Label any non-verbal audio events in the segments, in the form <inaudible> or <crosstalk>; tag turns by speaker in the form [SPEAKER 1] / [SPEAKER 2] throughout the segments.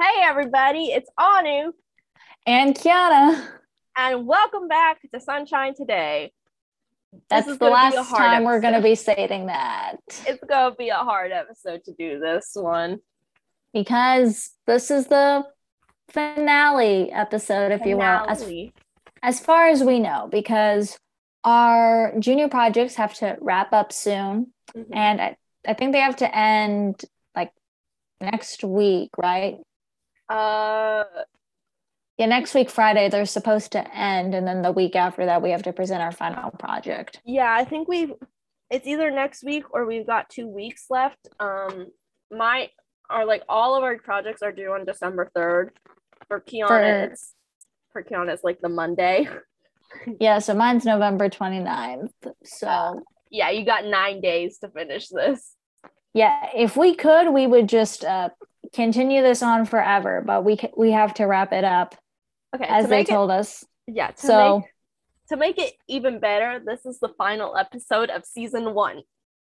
[SPEAKER 1] Hey, everybody, it's Anu,
[SPEAKER 2] and Kiana.
[SPEAKER 1] and welcome back to Sunshine Today.
[SPEAKER 2] That's the
[SPEAKER 1] gonna be a
[SPEAKER 2] last time we're going to be stating that
[SPEAKER 1] It's going to be a hard episode to do this one.
[SPEAKER 2] because this is the finale episode, if you will, as, as far as we know, because our junior projects have to wrap up soon.
[SPEAKER 1] Mhm.
[SPEAKER 2] And I, I think they have to end like next week, right?
[SPEAKER 1] Uh,
[SPEAKER 2] Yeah, next week, Friday, they're supposed to end. And then the week after that, we have to present our final project.
[SPEAKER 1] yeah, I think we've. It's either next week or we've got two weeks left. Um, my are like all of our projects are due on December third. For Kiana,
[SPEAKER 2] For-
[SPEAKER 1] for Kiana, it's like the Monday. <laughs>
[SPEAKER 2] Yeah, so mine's November 29th. So,
[SPEAKER 1] yeah, you got nine days to finish this.
[SPEAKER 2] yeah, if we could, we would just uh, continue this on forever, but we we have to wrap it up
[SPEAKER 1] Okay,
[SPEAKER 2] as
[SPEAKER 1] to
[SPEAKER 2] they
[SPEAKER 1] make it,
[SPEAKER 2] told us.
[SPEAKER 1] yeah, to
[SPEAKER 2] So,
[SPEAKER 1] make to make it even better, this is the final episode of season one.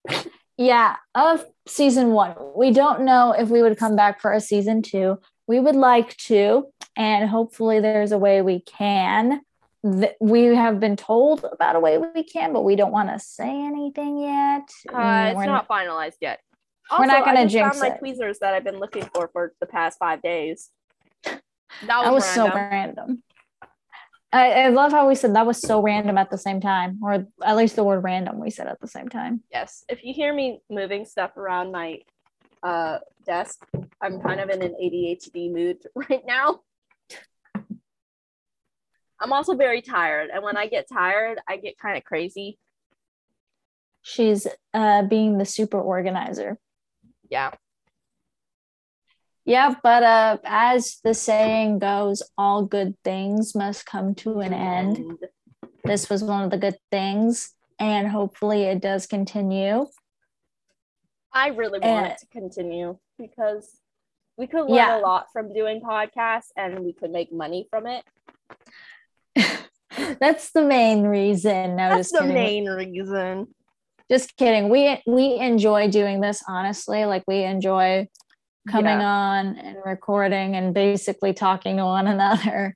[SPEAKER 1] <laughs>
[SPEAKER 2] yeah, of season one. We don't know if we would come back for a season two. We would like to, and hopefully, there's a way we can. Th- We have been told about a way we can, but we don't want to say anything yet.
[SPEAKER 1] Uh,
[SPEAKER 2] Mm,
[SPEAKER 1] it's not finalized yet.
[SPEAKER 2] We're not gonna
[SPEAKER 1] I just
[SPEAKER 2] jinx
[SPEAKER 1] found my tweezers that I've been looking for for the past five days. <laughs> That was,
[SPEAKER 2] That was so
[SPEAKER 1] random.
[SPEAKER 2] random. I, I love how we said that was so random at the same time, or at least the word random we said at the same time.
[SPEAKER 1] Yes, if you hear me moving stuff around my uh, desk, I'm kind of in an ADHD mood <laughs> right now. I'm also very tired, and when I get tired, I get kind of crazy.
[SPEAKER 2] She's uh, being the super organizer.
[SPEAKER 1] Yeah.
[SPEAKER 2] Yeah, but uh, as the saying goes, all good things must come to an end. This was one of the good things, and hopefully it does continue.
[SPEAKER 1] I really want
[SPEAKER 2] Uh,
[SPEAKER 1] it to continue because we could learn
[SPEAKER 2] Yeah.
[SPEAKER 1] a lot from doing podcasts and we could make money from it. <laughs>
[SPEAKER 2] That's the main reason. No,
[SPEAKER 1] That's the
[SPEAKER 2] kidding.
[SPEAKER 1] main reason.
[SPEAKER 2] Just kidding we we enjoy doing this honestly like we enjoy coming
[SPEAKER 1] Yeah.
[SPEAKER 2] on and recording and basically talking to one <laughs> another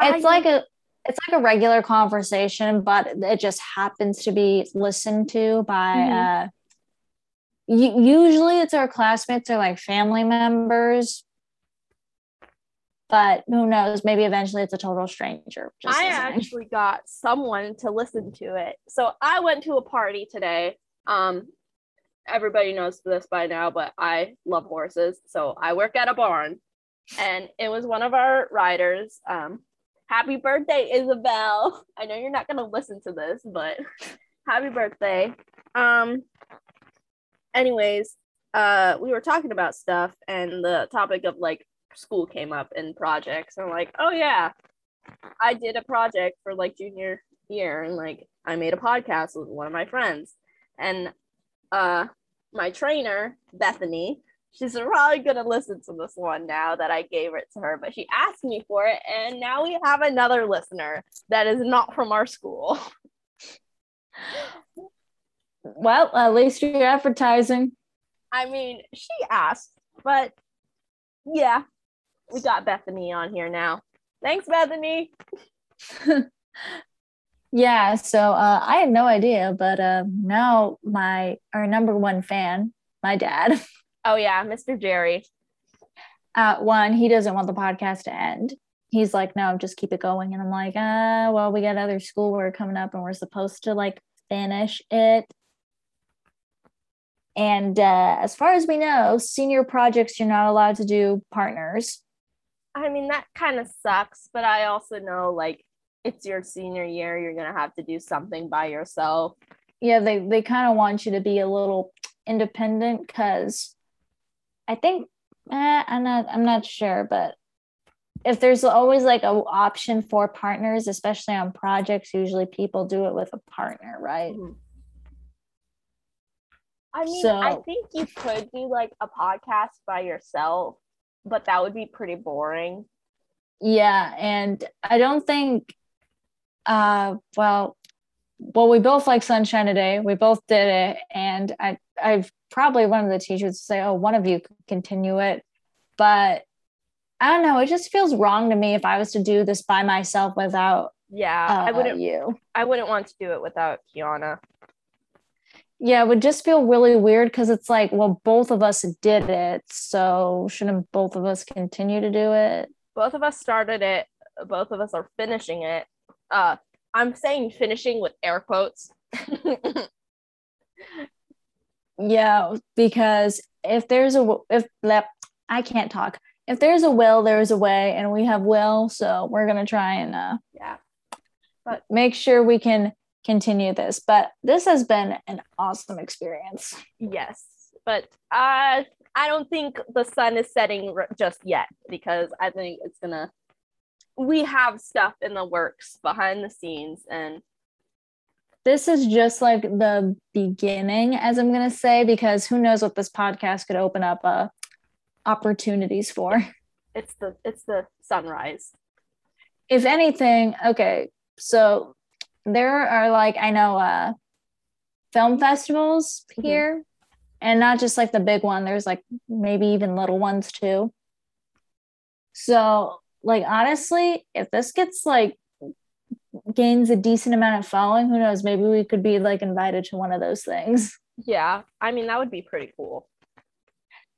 [SPEAKER 1] I-
[SPEAKER 2] it's like a it's like a regular conversation but it just happens to be listened to by
[SPEAKER 1] Mhm.
[SPEAKER 2] uh usually it's our classmates or like family members but who knows maybe eventually it's a total stranger just
[SPEAKER 1] I actually got someone to listen to it. So I went to a party today. Um, everybody knows this by now, but I love horses. So I work at a barn, and it was one of our riders. Um, happy birthday, Isabel! <laughs> I know you're not gonna listen to this, but <laughs> happy birthday. Um, anyways, uh, we were talking about stuff, and the topic of like school came up and projects. And I'm like, oh yeah, I did a project for like junior year and like I made a podcast with one of my friends. And uh my trainer, Bethany, she's probably gonna listen to this one now that I gave it to her, but she asked me for it, and now we have another listener that is not from our school. <laughs>
[SPEAKER 2] well at least you're advertising
[SPEAKER 1] I mean, she asked, but yeah, we got Bethany on here now. Thanks, Bethany. <laughs>
[SPEAKER 2] Yeah, so uh, I had no idea, but uh, now my our number one fan, my dad, <laughs>
[SPEAKER 1] Oh yeah, Mr. Jerry.
[SPEAKER 2] uh, one he doesn't want the podcast to end. He's like, no, just keep it going, and I'm like, uh, well, we got other schoolwork coming up, and we're supposed to like finish it. And uh, as far as we know, senior projects you're not allowed to do partners.
[SPEAKER 1] I mean, that kind of sucks, but I also know like it's your senior year, you're gonna have to do something by yourself.
[SPEAKER 2] yeah they they kind of want you to be a little independent because i think eh, i'm not i'm not sure but if there's always like an option for partners especially on projects usually people do it with a partner right?
[SPEAKER 1] I mean, I think you could do like a podcast by yourself, but that would be pretty boring.
[SPEAKER 2] yeah and i don't think uh well well we both like sunshine today we both did it and i i've probably one of the teachers say oh one of you could continue it but I don't know. It just feels wrong to me if I was to do this by myself without
[SPEAKER 1] Yeah,
[SPEAKER 2] uh,
[SPEAKER 1] I wouldn't.
[SPEAKER 2] you.
[SPEAKER 1] I wouldn't want to do it without Kiana.
[SPEAKER 2] Yeah, it would just feel really weird because it's like, well, both of us did it, so shouldn't both of us continue to do it?
[SPEAKER 1] Both of us started it. Both of us are finishing it. Uh, I'm saying finishing with air quotes. <laughs>
[SPEAKER 2] Yeah, because if there's a, if lep, I can't talk. If there's a will, there's a way, and we have will, so we're gonna try and uh,
[SPEAKER 1] yeah.
[SPEAKER 2] but make sure we can continue this. But this has been an awesome experience.
[SPEAKER 1] Yes, but uh, I don't think the sun is setting r- just yet because I think it's gonna. We have stuff in the works behind the scenes, and
[SPEAKER 2] This is just like the beginning, as I'm gonna say, because who knows what this podcast could open up uh, opportunities for.
[SPEAKER 1] it's the it's the sunrise.
[SPEAKER 2] if anything, okay, so there are like I know uh film festivals
[SPEAKER 1] Mhm.
[SPEAKER 2] here and not just like the big one, there's like maybe even little ones too. So, like honestly, if this gets like gains a decent amount of following, who knows, maybe we could be like invited to one of those things. <laughs>
[SPEAKER 1] Yeah, I mean that would be pretty cool.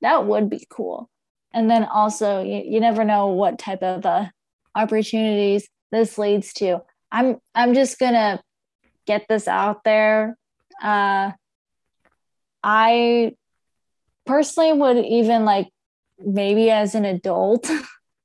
[SPEAKER 2] That would be cool. And then also, you, you never know what type of uh, opportunities this leads to. I'm I'm just gonna get this out there. Uh, I personally would even like maybe as an adult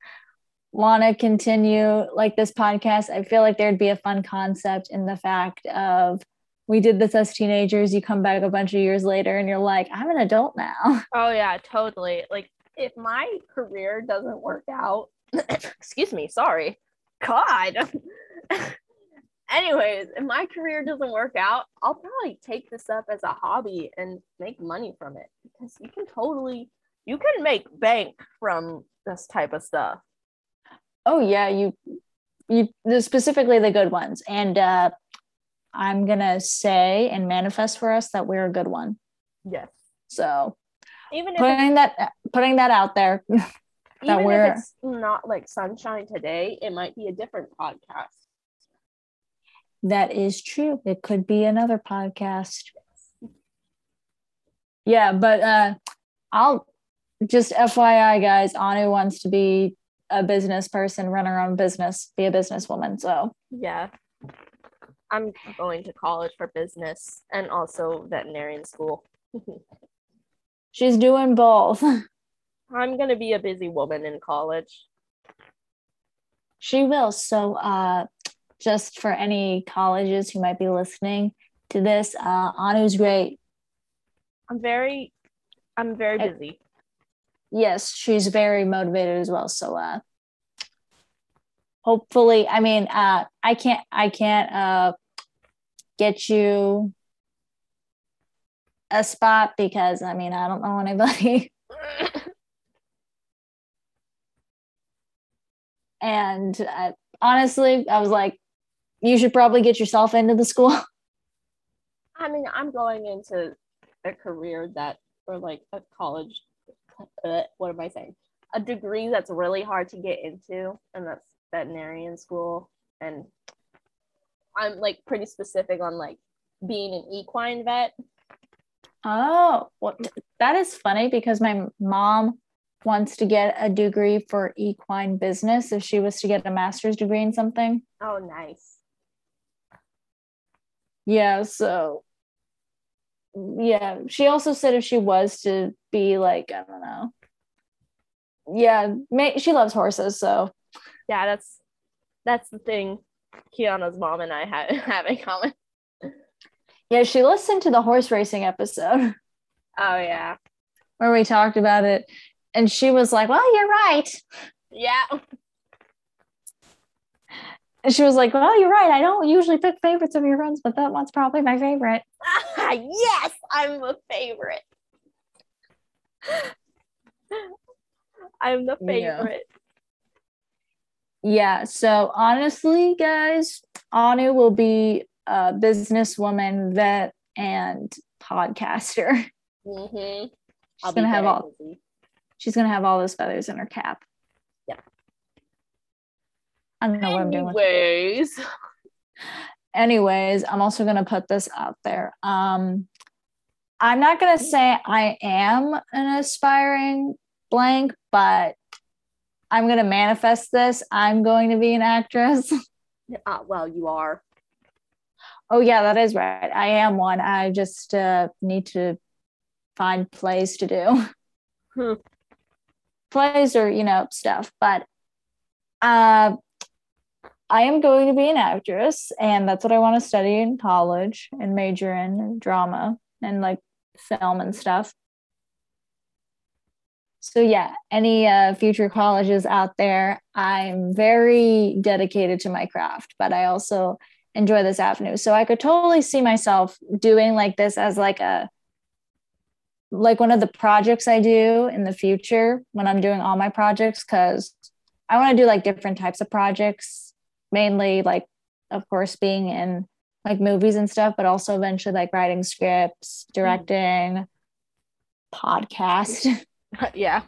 [SPEAKER 2] <laughs> want to continue like this podcast. I feel like there'd be a fun concept in the fact of we did this as teenagers. You come back a bunch of years later and you're like, I'm an adult now. <laughs>
[SPEAKER 1] Oh yeah, totally. Like if my career doesn't work out, <coughs> excuse me, sorry. God. <laughs> <laughs> Anyways, if my career doesn't work out, I'll probably take this up as a hobby and make money from it because you can totally you can make bank from this type of stuff.
[SPEAKER 2] Oh yeah, you you specifically the good ones. And uh I'm gonna say and manifest for us that we're a good one.
[SPEAKER 1] Yes.
[SPEAKER 2] So
[SPEAKER 1] Even if
[SPEAKER 2] putting that putting that out there. <laughs>
[SPEAKER 1] even
[SPEAKER 2] we're-
[SPEAKER 1] if it's not like sunshine today, it might be a different podcast.
[SPEAKER 2] That is true. It could be another podcast. Yeah, but uh I'll just FYI guys, Anu wants to be a business person, run her own business, be a businesswoman. So
[SPEAKER 1] Yeah. I'm going to college for business and also veterinarian school. <laughs>
[SPEAKER 2] she's doing both. <laughs>
[SPEAKER 1] I'm going to be a busy woman in college.
[SPEAKER 2] She will. So, uh, just for any colleges who might be listening to this, uh, Anu's great.
[SPEAKER 1] I'm very I'm very
[SPEAKER 2] I-
[SPEAKER 1] busy.
[SPEAKER 2] Yes, she's very motivated as well. So, uh, hopefully, I mean, uh, I can't, I can't, uh, get you a spot because I mean, I don't know anybody. <laughs> and uh, honestly, I was like, you should probably get yourself into the school. <laughs>
[SPEAKER 1] I mean, I'm going into a career that or like a college uh, what am I saying? A degree that's really hard to get into and that's veterinarian school and I'm like pretty specific on like being an equine vet.
[SPEAKER 2] Oh, well, that is funny because my mom wants to get a degree for equine business if she was to get a master's degree in something.
[SPEAKER 1] Oh, nice.
[SPEAKER 2] Yeah, so yeah, she also said if she was to be like, I don't know. Yeah, may, she loves horses, so
[SPEAKER 1] Yeah, that's that's the thing Kiana's mom and I ha- <laughs> have in common.
[SPEAKER 2] yeah, she listened to the horse racing episode <laughs>
[SPEAKER 1] Oh yeah.
[SPEAKER 2] where we talked about it, and she was like, "Well, you're right."
[SPEAKER 1] Yeah.
[SPEAKER 2] And she was like, "Well, you're right. I don't usually pick favorites of your friends, but that one's probably my favorite."
[SPEAKER 1] Ah, <laughs> yes, I'm a favorite. I'm the favorite.
[SPEAKER 2] Yeah. So honestly, guys, Anu will be a businesswoman, vet, and podcaster.
[SPEAKER 1] Mm-hmm.
[SPEAKER 2] She's gonna have all she's gonna have all those feathers in her cap. I don't know what I'm doing.
[SPEAKER 1] Anyways.
[SPEAKER 2] Anyways, I'm also gonna put this out there. Um, I'm not gonna say I am an aspiring blank, but I'm gonna manifest this. I'm going to be an actress. <laughs>
[SPEAKER 1] Uh, well, you are.
[SPEAKER 2] Oh yeah, that is right. I am one. I just uh, need to find plays to do.
[SPEAKER 1] Hmm.
[SPEAKER 2] Plays or you know stuff, but uh, I am going to be an actress, and that's what I want to study in college and major in drama and like film and stuff. So yeah, any uh, future colleges out there, I'm very dedicated to my craft, but I also enjoy this avenue. So I could totally see myself doing like this as like a like one of the projects I do in the future when I'm doing all my projects cuz I want to do like different types of projects, mainly like of course being in like movies and stuff, but also eventually like writing scripts, directing, podcast. <laughs> <laughs>
[SPEAKER 1] yeah.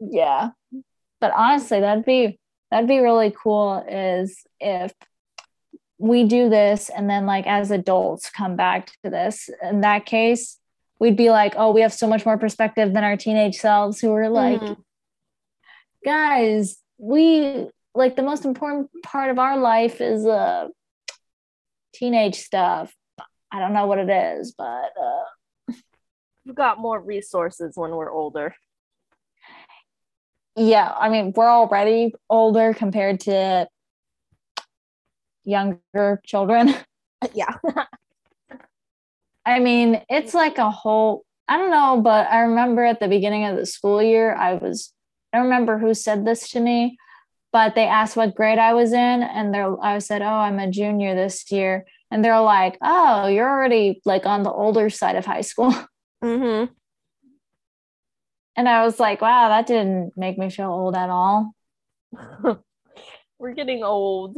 [SPEAKER 2] yeah. But honestly, that'd be that'd be really cool is if we do this and then like as adults come back to this in that case we'd be like oh we have so much more perspective than our teenage selves who were like
[SPEAKER 1] Mhm.
[SPEAKER 2] guys we like the most important part of our life is uh teenage stuff i don't know what it is but uh
[SPEAKER 1] We've got more resources when we're older.
[SPEAKER 2] yeah i mean we're already older compared to younger children <laughs>
[SPEAKER 1] Yeah.
[SPEAKER 2] I mean, it's like a whole, I don't know, but I remember at the beginning of the school year, I was, I don't remember who said this to me, but they asked what grade I was in. And they're, I said, Oh, I'm a junior this year. And they're like, Oh, you're already like on the older side of high school. <laughs>
[SPEAKER 1] Mm-hmm.
[SPEAKER 2] And I was like, Wow, that didn't make me feel old at all. <laughs>
[SPEAKER 1] we're getting old.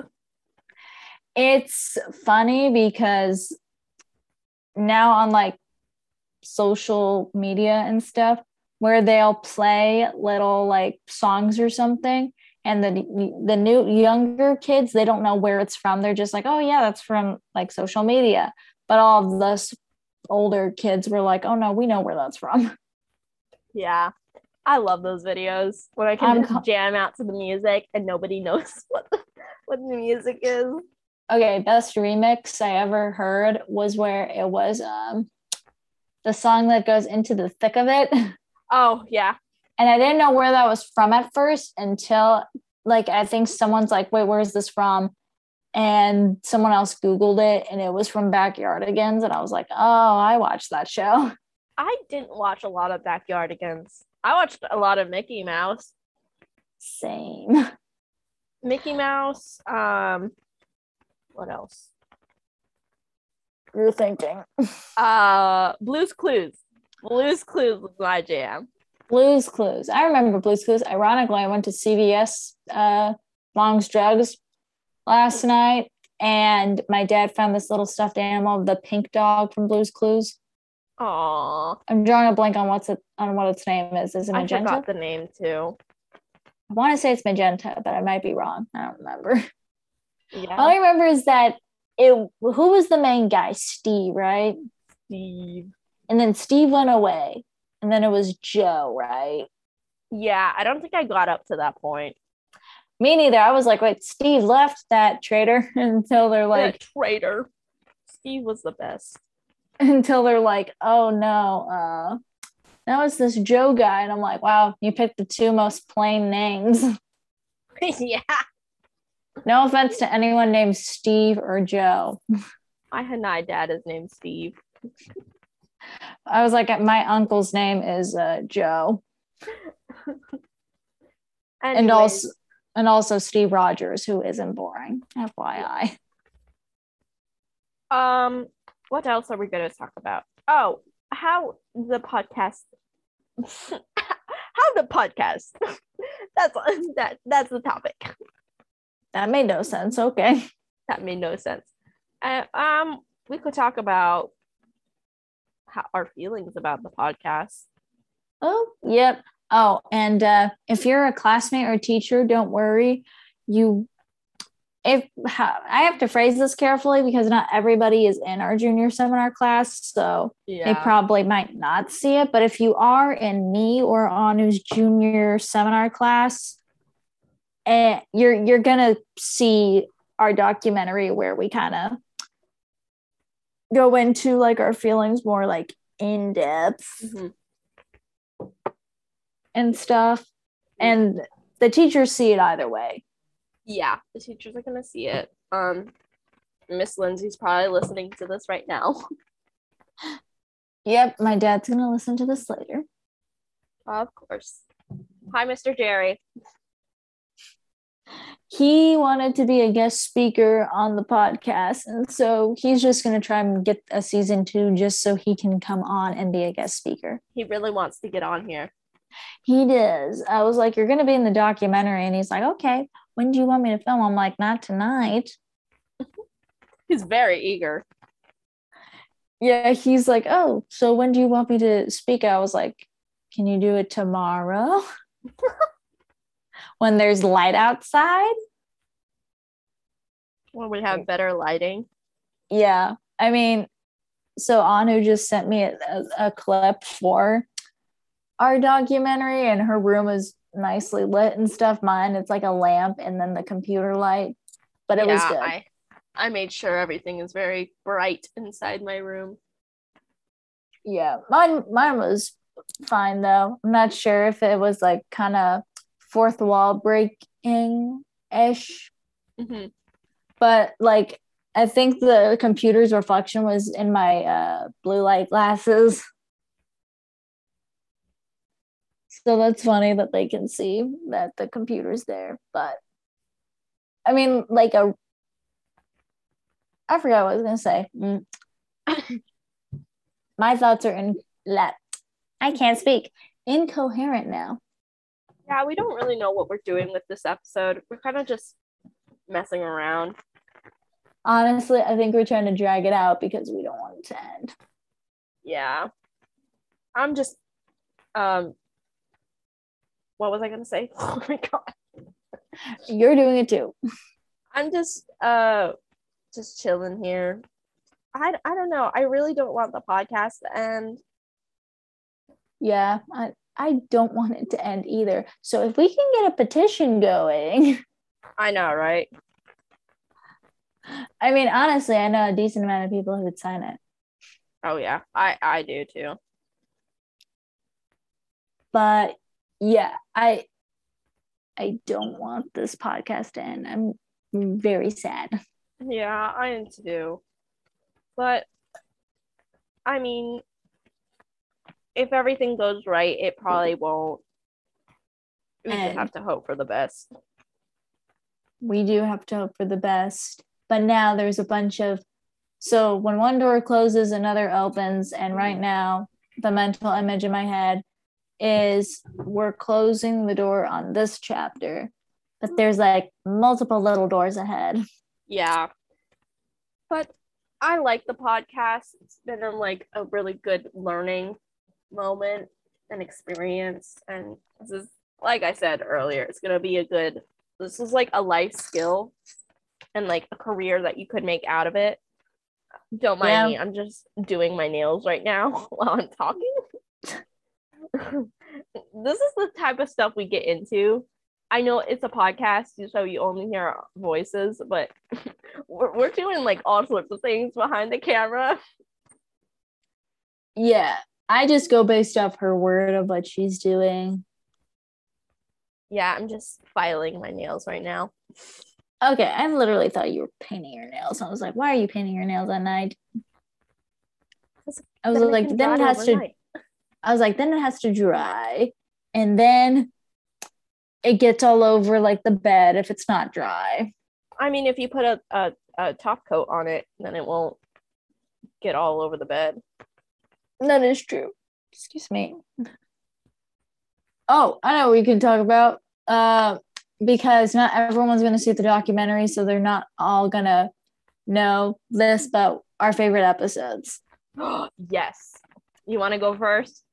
[SPEAKER 2] It's funny because now on like social media and stuff, where they'll play little like songs or something, and the the new younger kids they don't know where it's from. They're just like, oh yeah, that's from like social media. But all of us older kids were like, oh no, we know where that's from. <laughs>
[SPEAKER 1] Yeah. I love those videos when I can just jam out to the music and nobody knows <laughs> what the, what the music is.
[SPEAKER 2] okay, best remix I ever heard was where it was um the song that goes into the thick of it. <laughs>
[SPEAKER 1] Oh, yeah.
[SPEAKER 2] And I didn't know where that was from at first until like I think someone's like, wait, where's this from? And someone else Googled it and it was from Backyardigans. And I was like, oh, I watched that show. <laughs>
[SPEAKER 1] I didn't watch a lot of Backyardigans. I watched a lot of Mickey Mouse.
[SPEAKER 2] Same. <laughs>
[SPEAKER 1] Mickey Mouse. Um, what else?
[SPEAKER 2] You're thinking. <laughs>
[SPEAKER 1] Uh, Blue's Clues. Blue's Clues was my jam.
[SPEAKER 2] Blues Clues. I remember Blues Clues. Ironically, I went to CVS uh Long's Drugs last night and my dad found this little stuffed animal, the pink dog from Blues Clues.
[SPEAKER 1] Aw,
[SPEAKER 2] I'm drawing a blank on what's it on what its name is. Is it
[SPEAKER 1] I
[SPEAKER 2] magenta?
[SPEAKER 1] forgot the name too.
[SPEAKER 2] I want to say it's magenta, but I might be wrong. I don't remember.
[SPEAKER 1] Yeah,
[SPEAKER 2] All I remember is that it who was the main guy? Steve, right?
[SPEAKER 1] Steve.
[SPEAKER 2] And then Steve went away. And then it was Joe, right?
[SPEAKER 1] Yeah, I don't think I got up to that point.
[SPEAKER 2] Me neither. I was like, wait, Steve left that traitor <laughs> until they're
[SPEAKER 1] Like
[SPEAKER 2] like
[SPEAKER 1] traitor. Steve was the best.
[SPEAKER 2] until they're like, oh no, uh now it's this Joe guy. And I'm like, wow, you picked the two most plain names. <laughs> <laughs>
[SPEAKER 1] yeah,
[SPEAKER 2] no offense to anyone named Steve or Joe.
[SPEAKER 1] my Hanai dad is named Steve.
[SPEAKER 2] I was like, my uncle's name is uh, Joe. <laughs> and also and also Steve Rogers, who isn't boring. FYI.
[SPEAKER 1] um, what else are we going to talk about? Oh, how the podcast. <laughs> how the podcast. <laughs> that's that. That's the topic.
[SPEAKER 2] That made no sense. Okay.
[SPEAKER 1] That made no sense. Uh, um, we could talk about how our feelings about the podcast.
[SPEAKER 2] Oh, yep. Oh, and uh, if you're a classmate or a teacher, don't worry. You, if I have to phrase this carefully because not everybody is in our junior seminar class, so
[SPEAKER 1] Yeah.
[SPEAKER 2] they probably might not see it. But if you are in me or Anu's junior seminar class, and you're you're gonna see our documentary where we kind of go into like our feelings more like in depth
[SPEAKER 1] Mhm.
[SPEAKER 2] and stuff. And the teachers see it either way.
[SPEAKER 1] Yeah, the teachers are gonna see it. Um, Miss Lindsay's probably listening to this right now. <laughs>
[SPEAKER 2] Yep, my dad's gonna listen to this later.
[SPEAKER 1] of course. Hi, Mr. Jerry.
[SPEAKER 2] He wanted to be a guest speaker on the podcast, and so he's just gonna try and get a season two just so he can come on and be a guest speaker.
[SPEAKER 1] He really wants to get on here.
[SPEAKER 2] He does. I was like, You're gonna be in the documentary, and he's like, Okay, when do you want me to film? I'm like, Not tonight. <laughs>
[SPEAKER 1] He's very eager.
[SPEAKER 2] Yeah, he's like, Oh, so when do you want me to speak? I was like, Can you do it tomorrow? <laughs> when there's light outside?
[SPEAKER 1] When we have better lighting.
[SPEAKER 2] Yeah. I mean, so Anu just sent me a, a, clip for our documentary, and her room is nicely lit and stuff. Mine, it's like a lamp and then the computer light, but it was good.
[SPEAKER 1] I, I made sure everything is very bright inside my room.
[SPEAKER 2] yeah, mine, mine was fine though. I'm not sure if it was like kind of fourth wall breaking ish,
[SPEAKER 1] hmm
[SPEAKER 2] but like I think the computer's reflection was in my uh, blue light glasses. So that's funny that they can see that the computer's there. But I mean, like a, I forgot what I was gonna say. Mm. <coughs> my thoughts are in let. I can't speak. Incoherent now.
[SPEAKER 1] Yeah, we don't really know what we're doing with this episode. We're kind of just messing around.
[SPEAKER 2] Honestly, I think we're trying to drag it out because we don't want it to end.
[SPEAKER 1] Yeah. I'm just um what was I gonna say? <laughs> Oh my god.
[SPEAKER 2] You're doing it too.
[SPEAKER 1] I'm just uh just chilling here. I I don't know. I really don't want the podcast to end.
[SPEAKER 2] Yeah, I, I don't want it to end either. So if we can get a petition going, <laughs>
[SPEAKER 1] I know, right?
[SPEAKER 2] I mean, honestly, I know a decent amount of people who would sign it.
[SPEAKER 1] Oh yeah. I I do too.
[SPEAKER 2] But yeah, I I don't want this podcast to end. I'm very sad.
[SPEAKER 1] Yeah, I am too. But I mean, if everything goes right, it probably won't. We just have to hope for the best.
[SPEAKER 2] We do have to hope for the best. But now there's a bunch of so when one door closes, another opens, and right mm-hmm. now the mental image in my head is we're closing the door on this chapter, but there's like multiple little doors ahead.
[SPEAKER 1] Yeah. But I like the podcast. It's been like a really good learning moment and experience. And this is, like I said earlier, it's going to be a good, this is like a life skill and like a career that you could make out of it. Don't mind
[SPEAKER 2] Yeah.
[SPEAKER 1] me. I'm just doing my nails right now <laughs> while I'm talking. <laughs> this is the type of stuff we get into. I know it's a podcast, so you only hear our voices, but <laughs> we're, we're doing like all sorts of things behind the camera.
[SPEAKER 2] Yeah, I just go based off her word of what she's doing.
[SPEAKER 1] Yeah, I'm just filing my nails right now.
[SPEAKER 2] Okay, I literally thought you were painting your nails. I was like, why are you painting your nails at night? I was
[SPEAKER 1] Then
[SPEAKER 2] like, then it has to. I was like, then it has to dry. And then it gets all over like the bed if it's not dry.
[SPEAKER 1] I mean, if you put a, a, a top coat on it, then it won't get all over the bed.
[SPEAKER 2] That is true. Excuse me. Oh, I know what we can talk about. Uh, because not everyone's going to see the documentary, so they're not all going to know this, but our favorite episodes. <gasps>
[SPEAKER 1] yes. You want to go first?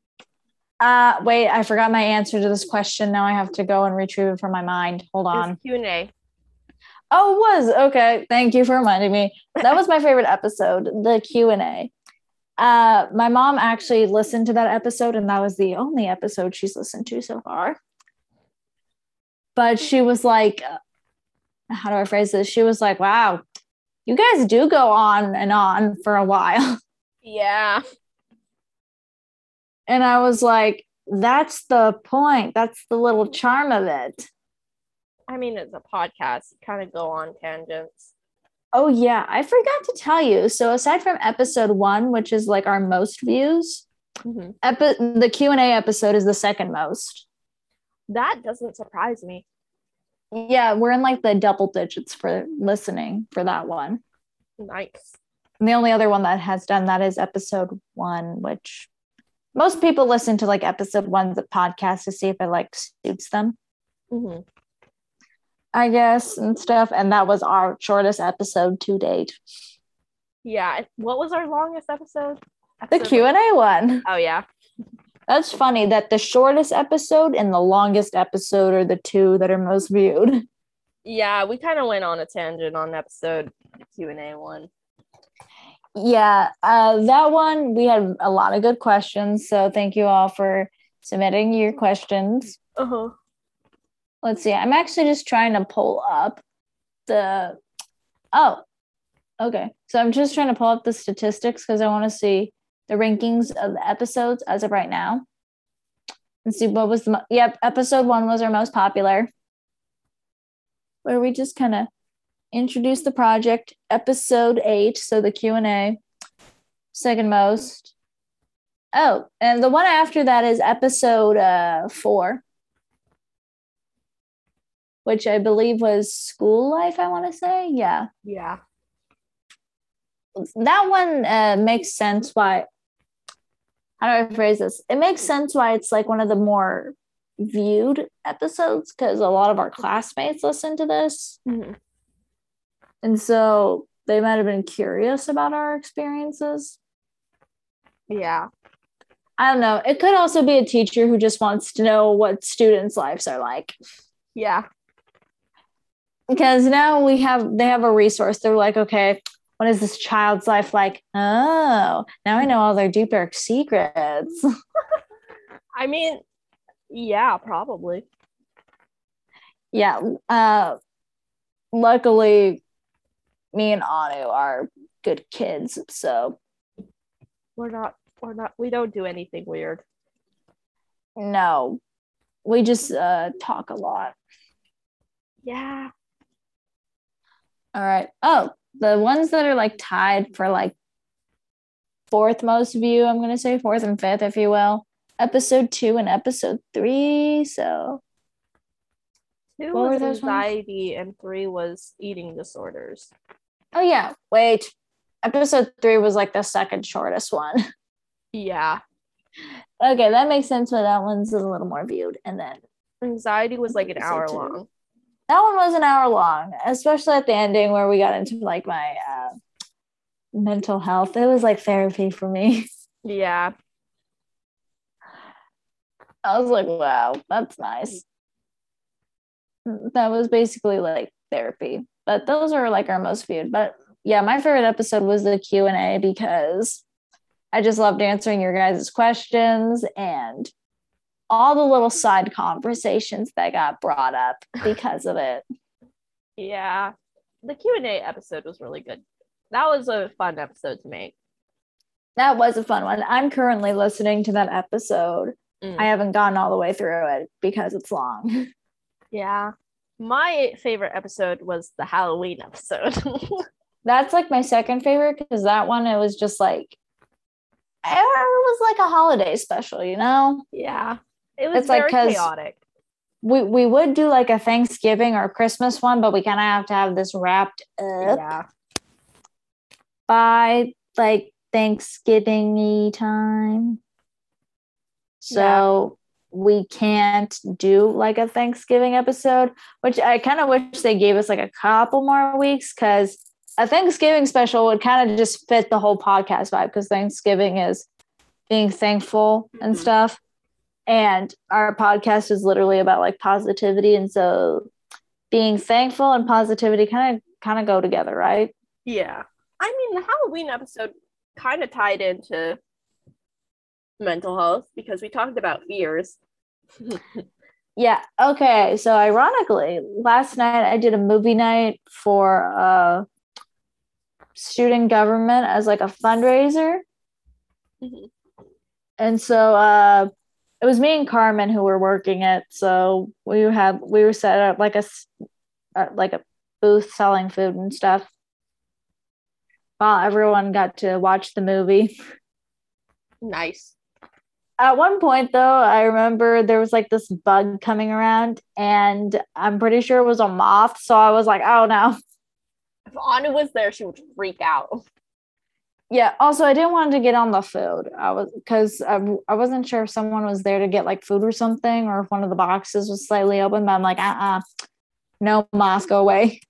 [SPEAKER 2] Uh, wait, I forgot my answer to this question. Now I have to go and retrieve it from my mind. Hold on.
[SPEAKER 1] Q and A.
[SPEAKER 2] Oh, it was okay. Thank you for reminding me. That was my favorite episode, the Q and A. Uh, my mom actually listened to that episode, and that was the only episode she's listened to so far. But she was like, "How do I phrase this?" She was like, "Wow, you guys do go on and on for a while." <laughs>
[SPEAKER 1] Yeah.
[SPEAKER 2] And I was like, "That's the point. That's the little charm of it."
[SPEAKER 1] I mean, it's a podcast. Kind of go on tangents.
[SPEAKER 2] Oh yeah, I forgot to tell you. So aside from episode one, which is like our most views,
[SPEAKER 1] Mhm.
[SPEAKER 2] epi- the Q and A episode is the second most.
[SPEAKER 1] That doesn't surprise me.
[SPEAKER 2] Yeah, we're in like the double digits for listening for that one.
[SPEAKER 1] Nice.
[SPEAKER 2] And the only other one that has done that is episode one, which most people listen to like episode ones of podcasts to see if it like suits them,
[SPEAKER 1] hmm
[SPEAKER 2] I guess, and stuff. And that was our shortest episode to date.
[SPEAKER 1] Yeah. What was our longest episode?
[SPEAKER 2] The
[SPEAKER 1] Episode
[SPEAKER 2] Q and A one.
[SPEAKER 1] Oh yeah.
[SPEAKER 2] That's funny that the shortest episode and the longest episode are the two that are most viewed.
[SPEAKER 1] Yeah, we kind of went on a tangent on episode Q and A one.
[SPEAKER 2] Yeah, uh, that one we had a lot of good questions. So thank you all for submitting your questions.
[SPEAKER 1] Uh huh.
[SPEAKER 2] Let's see. I'm actually just trying to pull up the. Oh, okay. So I'm just trying to pull up the statistics because I want to see the rankings of the episodes as of right now. And see what was the. Mo- yep, episode one was our most popular. Where we just kind of introduced the project. Episode eight, so the Q and A, second most. Oh, and the one after that is episode uh, four which I believe was school life, I want to say. Yeah.
[SPEAKER 1] Yeah.
[SPEAKER 2] That one uh, makes sense why. How do I phrase this? It makes sense why it's like one of the more viewed episodes because a lot of our classmates listen to this.
[SPEAKER 1] hmm
[SPEAKER 2] And so they might have been curious about our experiences.
[SPEAKER 1] Yeah.
[SPEAKER 2] I don't know. It could also be a teacher who just wants to know what students' lives are like.
[SPEAKER 1] Yeah.
[SPEAKER 2] Because now we have they have a resource they're like okay what is this child's life like oh now i know all their deep dark secrets <laughs>
[SPEAKER 1] I mean, yeah, probably.
[SPEAKER 2] yeah uh luckily me and anu are good kids so
[SPEAKER 1] We're not. We're not. We don't do anything weird.
[SPEAKER 2] no we just uh talk a lot
[SPEAKER 1] Yeah.
[SPEAKER 2] All right oh the ones that are like tied for like fourth most view i'm gonna say fourth and fifth if you will episode two and episode three so
[SPEAKER 1] Two
[SPEAKER 2] What
[SPEAKER 1] was
[SPEAKER 2] those ones?
[SPEAKER 1] anxiety, and three was eating disorders.
[SPEAKER 2] Oh yeah, wait. Episode three was like the second shortest one. <laughs>
[SPEAKER 1] Yeah.
[SPEAKER 2] okay, that makes sense. But that one's a little more viewed, and then
[SPEAKER 1] Anxiety was like an hour
[SPEAKER 2] two.
[SPEAKER 1] long.
[SPEAKER 2] That one was an hour long, especially at the ending where we got into like my uh, mental health. It was like therapy for me. <laughs>
[SPEAKER 1] Yeah.
[SPEAKER 2] I was like, wow, that's nice. That was basically like therapy. But those are like our most viewed. But yeah, my favorite episode was the Q and A because I just loved answering your guys' questions and all the little side conversations that got brought up because of it.
[SPEAKER 1] Yeah. The Q&A episode was really good. That was a fun episode to make.
[SPEAKER 2] That was a fun one. I'm currently listening to that episode.
[SPEAKER 1] Mm.
[SPEAKER 2] I haven't gotten all the way through it because it's long. <laughs>
[SPEAKER 1] Yeah. My favorite episode was the Halloween episode. <laughs>
[SPEAKER 2] That's like my second favorite because that one it was just like it was like a holiday special, you know.
[SPEAKER 1] yeah. It was
[SPEAKER 2] It's like
[SPEAKER 1] very
[SPEAKER 2] 'cause-
[SPEAKER 1] chaotic.
[SPEAKER 2] We we would do like a Thanksgiving or Christmas one, but we kind of have to have this wrapped up
[SPEAKER 1] Yeah.
[SPEAKER 2] by like Thanksgiving time. So we can't do like a Thanksgiving episode, which I kind of wish they gave us like a couple more weeks because a Thanksgiving special would kind of just fit the whole podcast vibe because Thanksgiving is being thankful and
[SPEAKER 1] Mhm.
[SPEAKER 2] stuff. And our podcast is literally about like positivity and so being thankful and positivity kind of kind of go together right
[SPEAKER 1] Yeah. I mean, the Halloween episode kind of tied into mental health because we talked about fears. <laughs>
[SPEAKER 2] yeah okay so ironically last night i did a movie night for uh student government as like a fundraiser
[SPEAKER 1] Mhm.
[SPEAKER 2] and so uh it was me and carmen who were working it so we had we were set up like a uh, like a booth selling food and stuff while everyone got to watch the movie
[SPEAKER 1] nice.
[SPEAKER 2] at one point though i remember there was like this bug coming around and i'm pretty sure it was a moth so i was like oh no
[SPEAKER 1] If Anu was there, she would freak out.
[SPEAKER 2] Yeah also i didn't want to get on the food i was because I, I wasn't sure if someone was there to get like food or something or if one of the boxes was slightly open but i'm like uh-uh no moth go away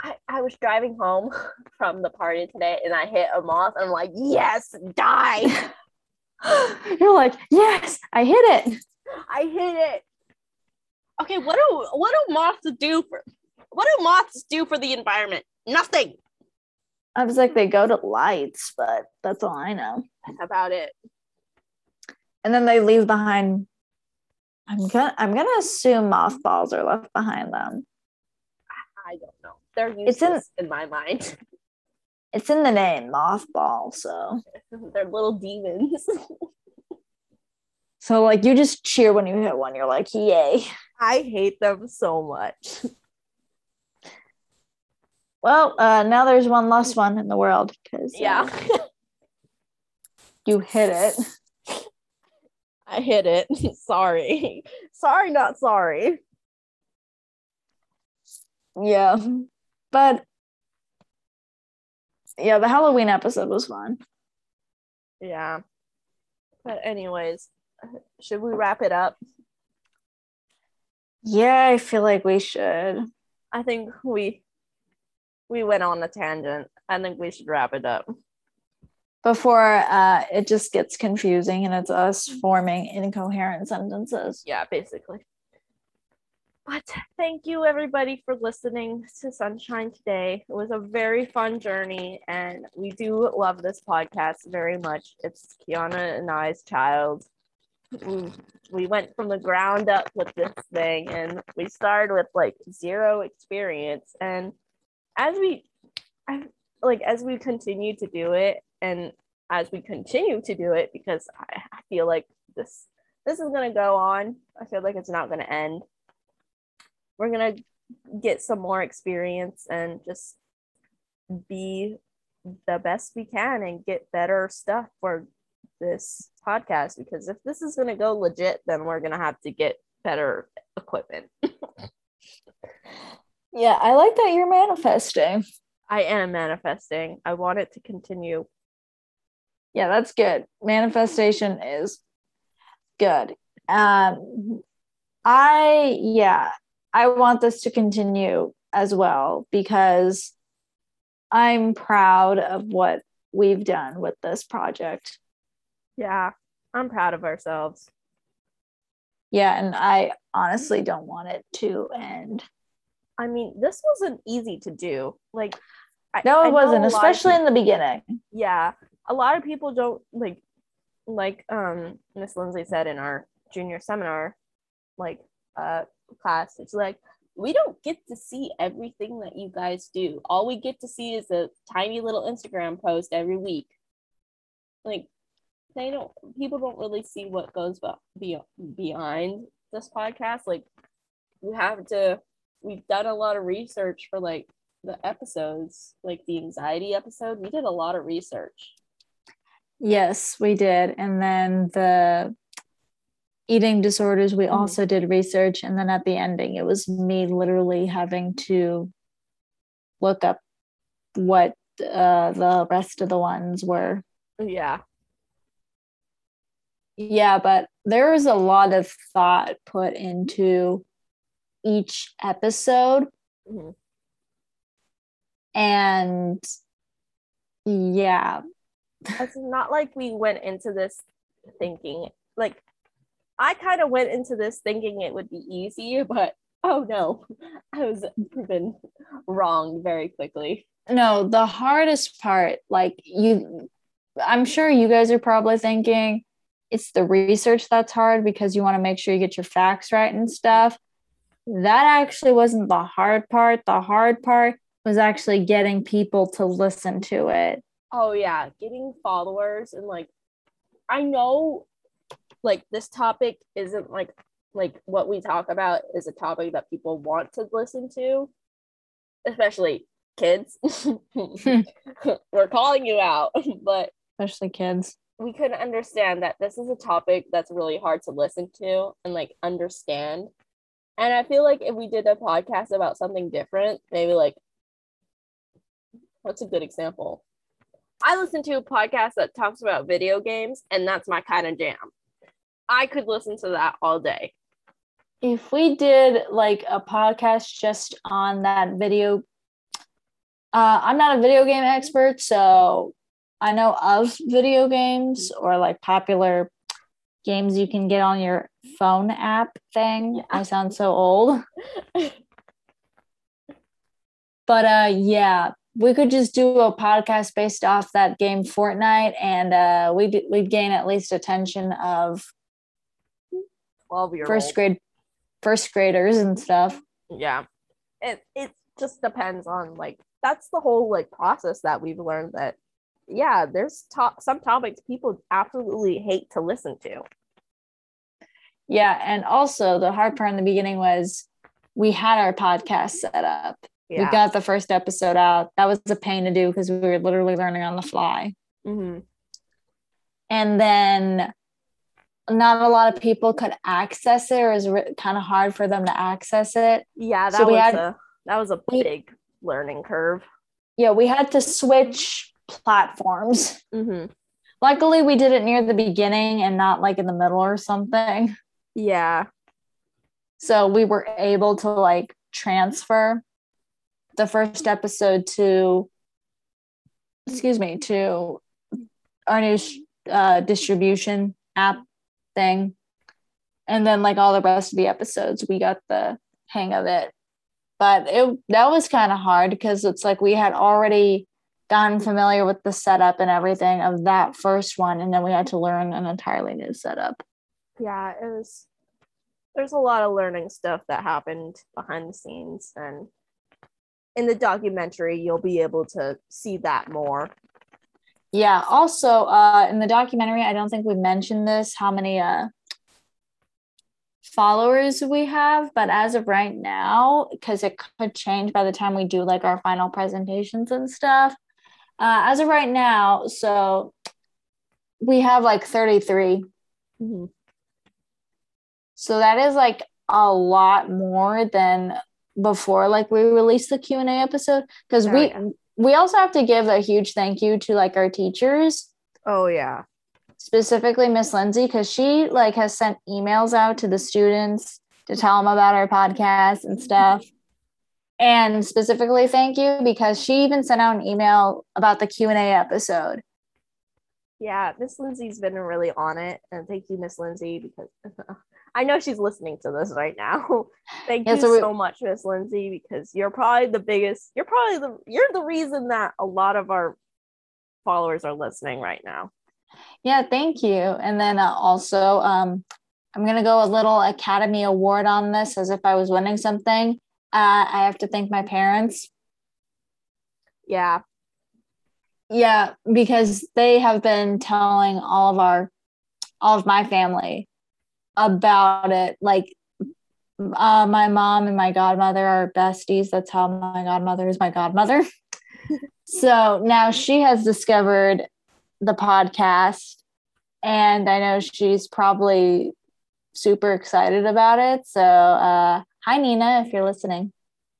[SPEAKER 1] I, I was driving home <laughs> from the party today and I hit a moth. and I'm like, yes, die. <laughs>
[SPEAKER 2] you're like yes i hit it
[SPEAKER 1] I hit it. Okay, what do what do moths do for what do moths do for the environment? Nothing.
[SPEAKER 2] I was like they go to lights but that's all i know
[SPEAKER 1] about it.
[SPEAKER 2] and then they leave behind i'm gonna i'm gonna assume mothballs are left behind them
[SPEAKER 1] I don't know. They're
[SPEAKER 2] It's in-
[SPEAKER 1] in, my mind. <laughs>
[SPEAKER 2] it's in the name mothball so <laughs>
[SPEAKER 1] They're little demons.
[SPEAKER 2] so like you just cheer when you hit one you're like yay
[SPEAKER 1] I hate them so much. <laughs>
[SPEAKER 2] well uh now there's one less one in the world because
[SPEAKER 1] Yeah.
[SPEAKER 2] you hit it <laughs>
[SPEAKER 1] I hit it. <laughs> sorry. Sorry, not sorry.
[SPEAKER 2] yeah but yeah the halloween episode was fun
[SPEAKER 1] Yeah. But anyways, should we wrap it up?
[SPEAKER 2] yeah i feel like we should
[SPEAKER 1] I think we we went on a tangent. I think we should wrap it up.
[SPEAKER 2] before uh it just gets confusing and it's us forming incoherent sentences
[SPEAKER 1] Yeah, basically. But thank you everybody for listening to Sunshine today. It was a very fun journey and we do love this podcast very much. It's Kiana and I's child. We, we went from the ground up with this thing and we started with like zero experience and as we I, like as we continue to do it and as we continue to do it because I, I feel like this this is going to go on. I feel like it's not going to end. We're going to get some more experience and just be the best we can and get better stuff for this podcast because if this is going to go legit then we're going to have to get better equipment. <laughs>
[SPEAKER 2] yeah i like that you're manifesting
[SPEAKER 1] I am manifesting. I want it to continue.
[SPEAKER 2] yeah that's good manifestation is good um i yeah i want this to continue as well because i'm proud of what we've done with this project
[SPEAKER 1] Yeah, I'm proud of ourselves.
[SPEAKER 2] yeah and i honestly don't want it to end
[SPEAKER 1] I mean, this wasn't easy to do. Like, I,
[SPEAKER 2] no it
[SPEAKER 1] know
[SPEAKER 2] wasn't
[SPEAKER 1] a lot of
[SPEAKER 2] especially in the beginning.
[SPEAKER 1] Yeah a lot of people don't like like um miss lindsay said in our junior seminar like uh class it's like we don't get to see everything that you guys do. All we get to see is a tiny little instagram post every week. Like they don't people don't really see what goes be- behind this podcast. Like you have to we've done a lot of research for like the episodes, like the anxiety episode, we did a lot of research.
[SPEAKER 2] Yes, we did. And then the eating disorders, we
[SPEAKER 1] Mhm.
[SPEAKER 2] also did research. And then at the ending, it was me literally having to look up what uh, the rest of the ones were.
[SPEAKER 1] Yeah.
[SPEAKER 2] Yeah, but there was a lot of thought put into each episode.
[SPEAKER 1] Mhm.
[SPEAKER 2] And yeah,
[SPEAKER 1] It's not like we went into this thinking like I kind of went into this thinking it would be easy, <laughs> but oh no, I was proven wrong very quickly.
[SPEAKER 2] No, the hardest part, like you, I'm sure you guys are probably thinking it's the research that's hard because you want to make sure you get your facts right and stuff. That actually wasn't the hard part. The hard part was actually getting people to listen to it.
[SPEAKER 1] Oh yeah, getting followers and like I know like this topic isn't like like what we talk about is a topic that people want to listen to, especially kids. <laughs> We're calling you out, <laughs> but
[SPEAKER 2] especially kids.
[SPEAKER 1] We couldn't understand that this is a topic that's really hard to listen to and like understand. And I feel like if we did a podcast about something different, maybe like what's a good example? I listen to a podcast that talks about video games, and that's my kind of jam. I could listen to that all day.
[SPEAKER 2] If we did like a podcast just on that video, uh, I'm not a video game expert, so I know of video games or like popular games you can get on your phone app thing. I sound so old. <laughs> but uh yeah, we could just do a podcast based off that game Fortnite and uh we'd we'd gain at least attention of
[SPEAKER 1] 12 year
[SPEAKER 2] first grade first graders and stuff.
[SPEAKER 1] Yeah. It it just depends on like that's the whole like process that we've learned that yeah, there's to- some topics people absolutely hate to listen to.
[SPEAKER 2] Yeah, and also the hard part in the beginning was we had our podcast set up. Yeah. We got the first episode out. That was a pain to do because we were literally learning on the fly. Mm-hmm. And then not a lot of people could access it or it was re- kind of hard for them to access it.
[SPEAKER 1] Yeah, that so was had, a that was a big we, learning curve.
[SPEAKER 2] Yeah, we had to switch platforms. Mm-hmm. Luckily, we did it near the beginning and not like in the middle or something.
[SPEAKER 1] Yeah.
[SPEAKER 2] So we were able to like transfer the first episode to, excuse me, to our new uh, distribution app thing. And then like all the rest of the episodes, we got the hang of it. But it that was kind of hard because it's like we had already gotten familiar with the setup and everything of that first one, and then we had to learn an entirely new setup.
[SPEAKER 1] Yeah, it was there's a lot of learning stuff that happened behind the scenes and in the documentary you'll be able to see that more
[SPEAKER 2] yeah. Also, uh, in the documentary, I don't think we mentioned this how many uh, followers we have, but as of right now, because it could change by the time we do like our final presentations and stuff. Uh, as of right now, so we have like 33. Mm-hmm. So that is like a lot more than before like we released the q&a episode because oh, we yeah we also have to give a huge thank you to like our teachers.
[SPEAKER 1] Oh yeah.
[SPEAKER 2] Specifically Miss Lindsay cuz she like has sent emails out to the students to tell them about our podcast and stuff. And specifically thank you because she even sent out an email about the Q&A episode.
[SPEAKER 1] Yeah, Miss Lindsay's been really on it and thank you Miss Lindsay because <laughs> I know she's listening to this right now. <laughs> Thank yeah, you so, we, so much, Miss Lindsay, because you're probably the biggest. You're probably the you're the reason that a lot of our followers are listening right now.
[SPEAKER 2] Yeah, thank you. And then uh, also, um, I'm gonna go a little Academy Award on this, as if I was winning something. Uh, I have to thank my parents.
[SPEAKER 1] Yeah.
[SPEAKER 2] Yeah, because they have been telling all of our, all of my family about it. Like uh, my mom and my godmother are besties. That's how my godmother is my godmother. <laughs> so now she has discovered the podcast, and I know she's probably super excited about it. So, uh, hi, Nina, if you're listening.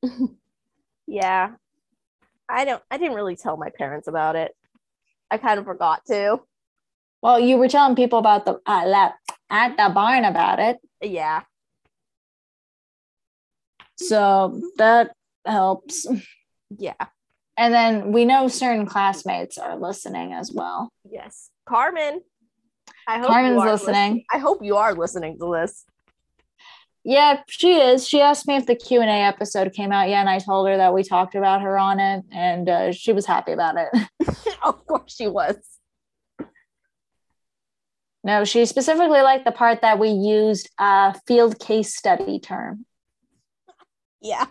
[SPEAKER 2] <laughs>
[SPEAKER 1] yeah, I don't. I didn't really tell my parents about it. I kind of forgot to.
[SPEAKER 2] Well, you were telling people about the uh, at the barn about it.
[SPEAKER 1] Yeah.
[SPEAKER 2] So that helps.
[SPEAKER 1] Yeah.
[SPEAKER 2] And then we know certain classmates are listening as well.
[SPEAKER 1] Yes. Carmen. I hope
[SPEAKER 2] Carmen's
[SPEAKER 1] are
[SPEAKER 2] listening.
[SPEAKER 1] I hope you are listening to this.
[SPEAKER 2] Yeah, she is. She asked me if the Q and A episode came out yet, and I told her that we talked about her on it, and uh, she was happy about it. <laughs>
[SPEAKER 1] of course she was.
[SPEAKER 2] no, she specifically liked the part that we used a field case study term.
[SPEAKER 1] Yeah.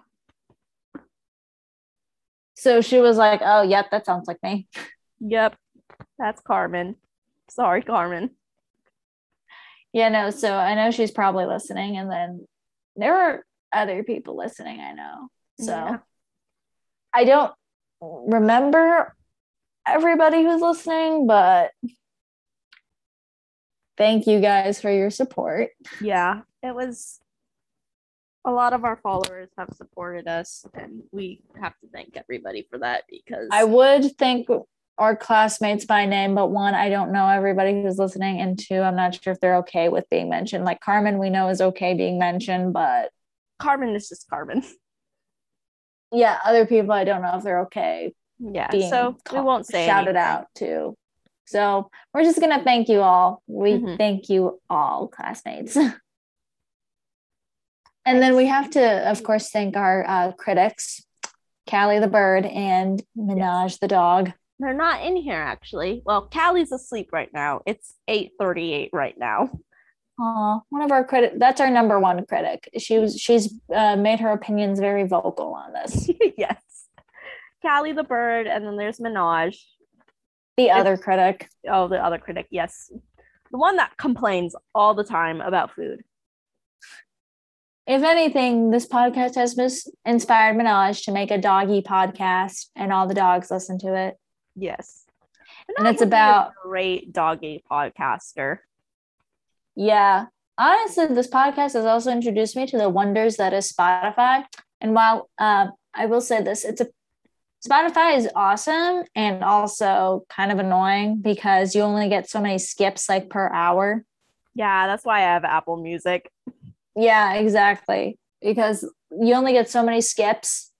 [SPEAKER 2] So she was like, "Oh, yep, that sounds like me."
[SPEAKER 1] Yep. That's Carmen. Sorry, Carmen.
[SPEAKER 2] Yeah, no. So I know she's probably listening, and then there are other people listening. I know. So
[SPEAKER 1] Yeah.
[SPEAKER 2] I don't remember everybody who's listening, but thank you guys for your support.
[SPEAKER 1] Yeah. It was a lot of our followers have supported us and we have to thank everybody for that because
[SPEAKER 2] I would thank our classmates by name, but one, I don't know everybody who's listening, and two, I'm not sure if they're okay with being mentioned. Like Carmen, we know is okay being mentioned, but
[SPEAKER 1] Carmen is just Carmen.
[SPEAKER 2] yeah, other people I don't know if they're okay
[SPEAKER 1] Yeah. so we won't say
[SPEAKER 2] shouted
[SPEAKER 1] anything.
[SPEAKER 2] out too. So we're just gonna thank you all. We
[SPEAKER 1] Mhm.
[SPEAKER 2] thank you all, classmates. <laughs> and then we have to, of course, thank our uh, critics, Callie the bird and Minaj the dog.
[SPEAKER 1] They're not in here actually. Well, Callie's asleep right now. It's 8:38 right now.
[SPEAKER 2] Aw, one of our critic. That's our number one critic. She was. She's uh, made her opinions very vocal on this. <laughs>
[SPEAKER 1] yes. Callie the bird, and then there's Minaj.
[SPEAKER 2] The other critic.
[SPEAKER 1] Oh, the other critic, yes. The one that complains all the time about food.
[SPEAKER 2] If anything, this podcast has mis- inspired Minaj to make a doggy podcast, and all the dogs listen to it.
[SPEAKER 1] Yes.
[SPEAKER 2] And
[SPEAKER 1] Minaj
[SPEAKER 2] it's about-
[SPEAKER 1] great doggy podcaster.
[SPEAKER 2] Yeah. Honestly, this podcast has also introduced me to the wonders that is Spotify. And while uh, I will say this, it's a Spotify is awesome and also kind of annoying because you only get so many skips like per hour.
[SPEAKER 1] Yeah, that's why I have Apple Music.
[SPEAKER 2] Yeah, exactly. Because you only get so many skips.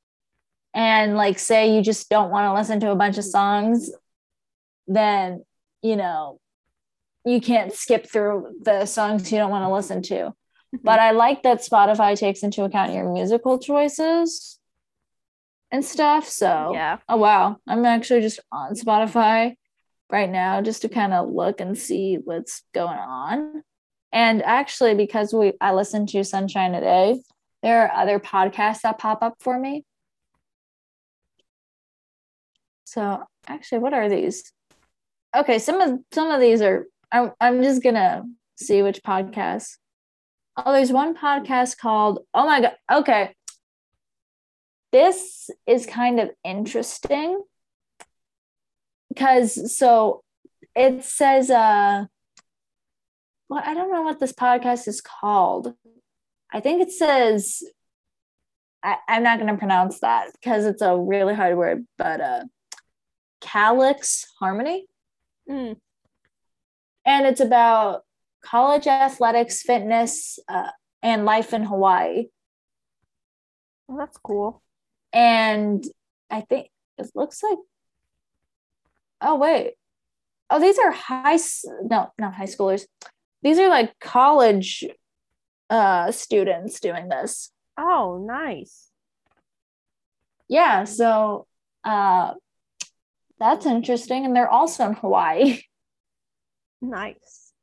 [SPEAKER 2] And like say you just don't want to listen to a bunch of songs, then you know, you can't skip through the songs you don't want to listen to. <laughs> But I like that Spotify takes into account your musical choices and stuff. So
[SPEAKER 1] yeah.
[SPEAKER 2] oh wow. I'm actually just on Spotify right now just to kind of look and see what's going on. And actually, because we I listen to Sunshine Today, there are other podcasts that pop up for me. So actually, what are these? Okay, some of some of these are I'm I'm just gonna see which podcasts. Oh, there's one podcast called Oh my god. Okay. This is kind of interesting because so it says uh well, I don't know what this podcast is called. I think it says I, I'm not gonna pronounce that because it's a really hard word, but uh Calyx Harmony.
[SPEAKER 1] Mm.
[SPEAKER 2] And it's about college athletics, fitness, uh, and life in Hawaii.
[SPEAKER 1] Well, that's cool.
[SPEAKER 2] And I think it looks like, oh, wait. Oh, these are high, no, not high schoolers. These are like college uh, students doing this.
[SPEAKER 1] Oh, nice.
[SPEAKER 2] Yeah. So uh, that's interesting. And they're also in Hawaii. <laughs>
[SPEAKER 1] Nice.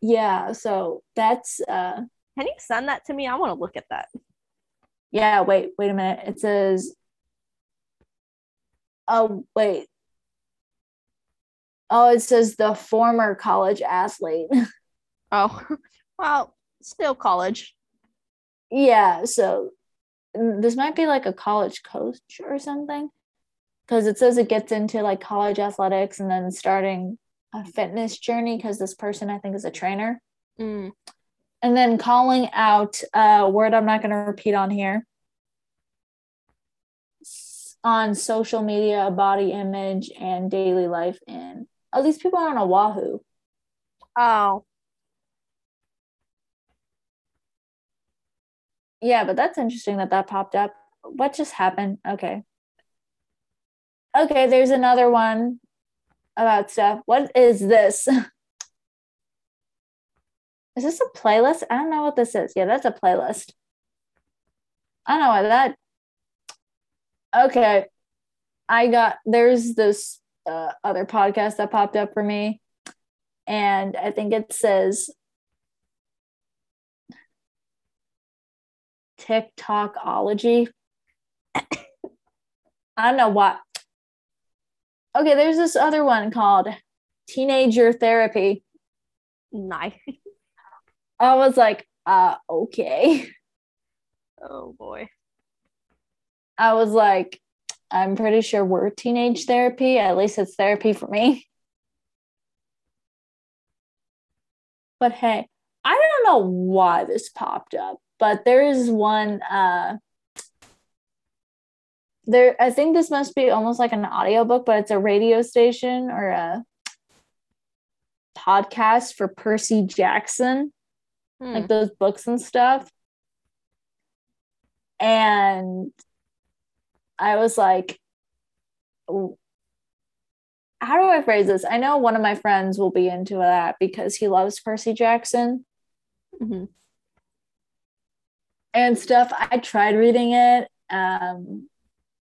[SPEAKER 2] yeah. So that's, uh,
[SPEAKER 1] Can you send that to me? I want to look at that.
[SPEAKER 2] Yeah, wait, wait a minute. It says, oh, wait. Oh, it says the former college athlete. <laughs>
[SPEAKER 1] Oh, <laughs> well, still college.
[SPEAKER 2] yeah, so mm, this might be like a college coach or something because it says it gets into like college athletics and then starting a fitness journey because this person, I think, is a trainer.
[SPEAKER 1] Mm.
[SPEAKER 2] and then calling out a word I'm not going to repeat on here on social media, body image, and daily life. And oh, these people are on Oahu.
[SPEAKER 1] Oh,
[SPEAKER 2] Yeah, but that's interesting that that popped up. What just happened? Okay. Okay, there's another one. about stuff. What is this? <laughs> Is this a playlist? I don't know what this is. Yeah, that's a playlist. I don't know why that. Okay. I got, there's this uh, other podcast that popped up for me. And I think it says TikTokology. <coughs> I don't know what. Okay, there's this other one called Teenager Therapy.
[SPEAKER 1] Nice.
[SPEAKER 2] I was like, uh, okay.
[SPEAKER 1] Oh boy.
[SPEAKER 2] I was like, I'm pretty sure we're teenage therapy. At least it's therapy for me. But hey, I don't know why this popped up, but there is one uh there I think this must be almost like an audiobook, but it's a radio station or a podcast for Percy Jackson,
[SPEAKER 1] Hmm.
[SPEAKER 2] like those books and stuff. And I was like, how do I phrase this? I know one of my friends will be into that because he loves Percy Jackson
[SPEAKER 1] Mhm.
[SPEAKER 2] and stuff. I tried reading it. Um,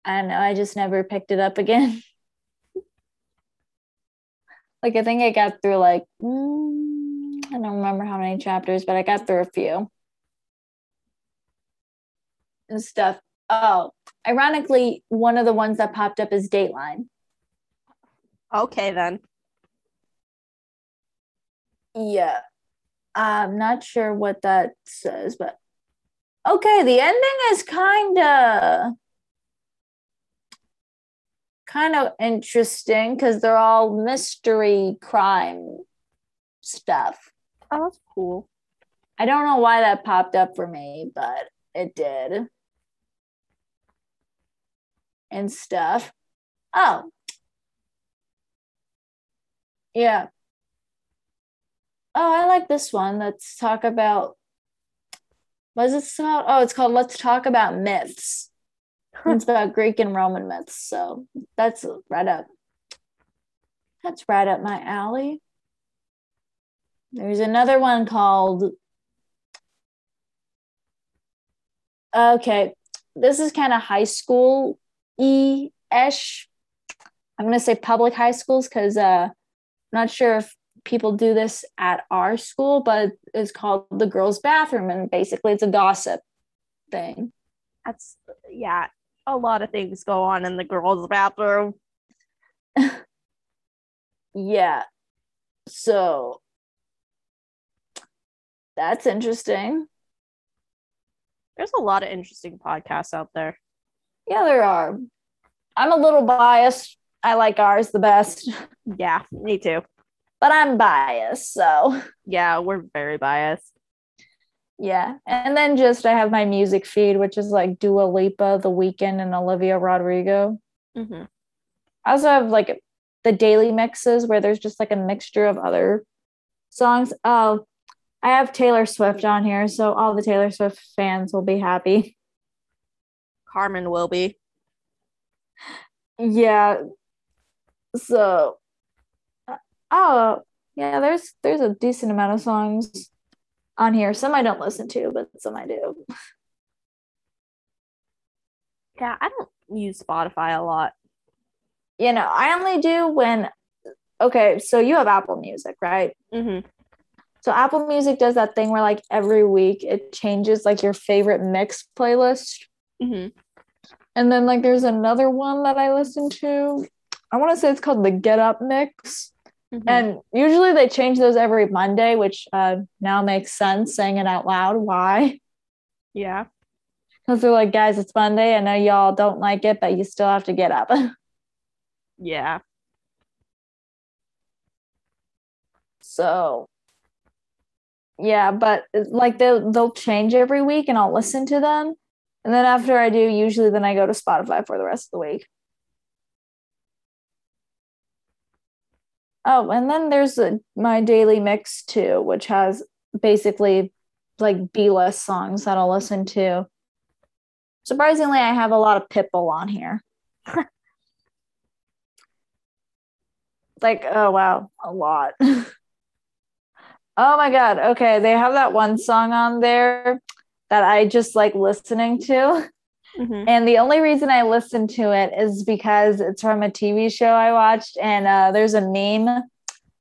[SPEAKER 2] I don't know. I just never picked it up again. <laughs> like I think I got through like mm, I don't remember how many chapters, but I got through a few and stuff. Oh, ironically, one of the ones that popped up is Dateline.
[SPEAKER 1] Okay then.
[SPEAKER 2] Yeah. I'm not sure what that says, but okay, the ending is kind of kind of interesting because they're all mystery crime stuff.
[SPEAKER 1] Oh, that's cool.
[SPEAKER 2] I don't know why that popped up for me, but it did. And stuff. Oh. Yeah. Oh, I like this one. Let's talk about what is it called? Oh, it's called Let's Talk About Myths. It's about Greek and Roman myths. So that's right up. That's right up my alley. There's another one called Okay, this is kind of high school e ish. I'm gonna say public high schools because uh, I'm not sure if people do this at our school, but it's called the girls' bathroom, and basically it's a gossip thing.
[SPEAKER 1] That's yeah. A lot of things go on in the girls' bathroom. <laughs>
[SPEAKER 2] Yeah, so that's interesting.
[SPEAKER 1] There's a lot of interesting podcasts out there.
[SPEAKER 2] Yeah, there are. I'm a little biased. I like ours the best, <laughs>
[SPEAKER 1] Yeah, me too.
[SPEAKER 2] but I'm biased, so.
[SPEAKER 1] Yeah, we're very biased.
[SPEAKER 2] Yeah. And then just I have my music feed, which is like Dua Lipa, The Weeknd, and Olivia Rodrigo.
[SPEAKER 1] hmm
[SPEAKER 2] I also have like the daily mixes where there's just like a mixture of other songs. Oh, I have Taylor Swift on here, so all the Taylor Swift fans will be happy.
[SPEAKER 1] Carmen will be.
[SPEAKER 2] Yeah. So uh, oh yeah, there's there's a decent amount of songs on here. Some I don't listen to, but some I do.
[SPEAKER 1] Yeah, I don't use Spotify a lot.
[SPEAKER 2] You know, I only do when okay, so you have Apple Music, right?
[SPEAKER 1] Mm-hmm.
[SPEAKER 2] So Apple Music does that thing where like every week it changes like your favorite mix playlist.
[SPEAKER 1] Mm-hmm.
[SPEAKER 2] And then like there's another one that I listen to. I want to say it's called the Get Up Mix.
[SPEAKER 1] Hmm
[SPEAKER 2] And usually they change those every Monday, which uh, now makes sense saying it out loud. Why?
[SPEAKER 1] yeah.
[SPEAKER 2] Because they're like, guys, it's Monday. I know y'all don't like it, but you still have to get up. <laughs>
[SPEAKER 1] Yeah.
[SPEAKER 2] so yeah, but like they'll they'll change every week and I'll listen to them. And then after I do, usually then I go to Spotify for the rest of the week. Oh, and then there's a, my daily mix too, which has basically like B list songs that I'll listen to. Surprisingly, I have a lot of Pitbull on here. <laughs> Like, oh wow, a lot. <laughs> oh my god. Okay, they have that one song on there that I just like listening to. <laughs> Mm-hmm. And the only reason I listened to it is because it's from a TV show I watched, and uh, there's a meme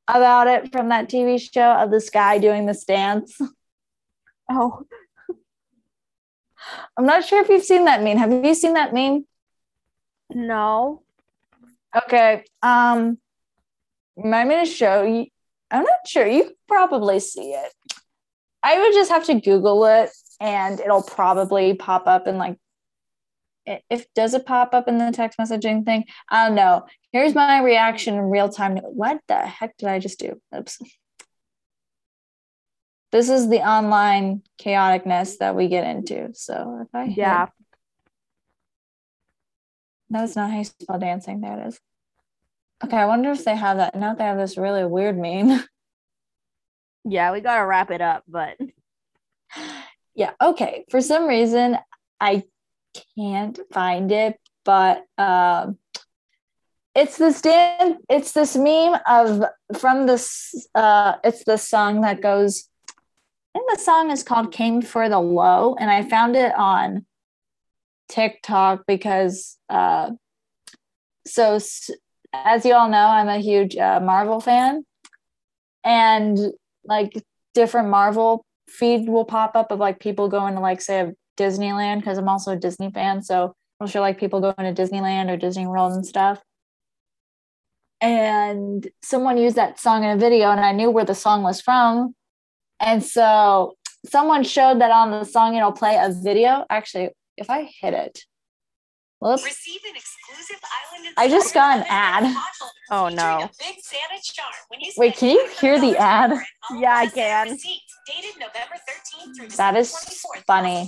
[SPEAKER 2] about it from that TV show of this guy doing this dance. <laughs>
[SPEAKER 1] Oh.
[SPEAKER 2] I'm not sure if you've seen that meme. Have you seen that meme?
[SPEAKER 1] No.
[SPEAKER 2] Okay. Um I'm going to show you. I'm not sure. You probably see it. I would just have to Google it and it'll probably pop up in like if does it pop up in the text messaging thing? I don't know. Here's my reaction in real time. What the heck did I just do? Oops. This is the online chaoticness that we get into. So if I
[SPEAKER 1] yeah,
[SPEAKER 2] that's not how you spell dancing. There it is. Okay, I wonder if they have that. Now they have this really weird meme. <laughs>
[SPEAKER 1] Yeah, we gotta wrap it up, but
[SPEAKER 2] yeah, okay. For some reason, I can't find it, but um, it's this dan- it's this meme of from this uh, it's the song that goes. And the song is called "Came for the Low," and I found it on TikTok because uh, so as you all know, I'm a huge uh, Marvel fan, and like different Marvel feed will pop up of like people going to like say a Disneyland because I'm also a Disney fan, so I'll show like people going to Disneyland or Disney World and stuff. And someone used that song in a video, and I knew where the song was from, and so someone showed that on the song it'll play a video. Actually, if I hit it, whoops. Receive an exclusive island I just got an ad.
[SPEAKER 1] Oh no.
[SPEAKER 2] Wait, can you hear the ad?
[SPEAKER 1] Yeah, I can.
[SPEAKER 2] That is funny.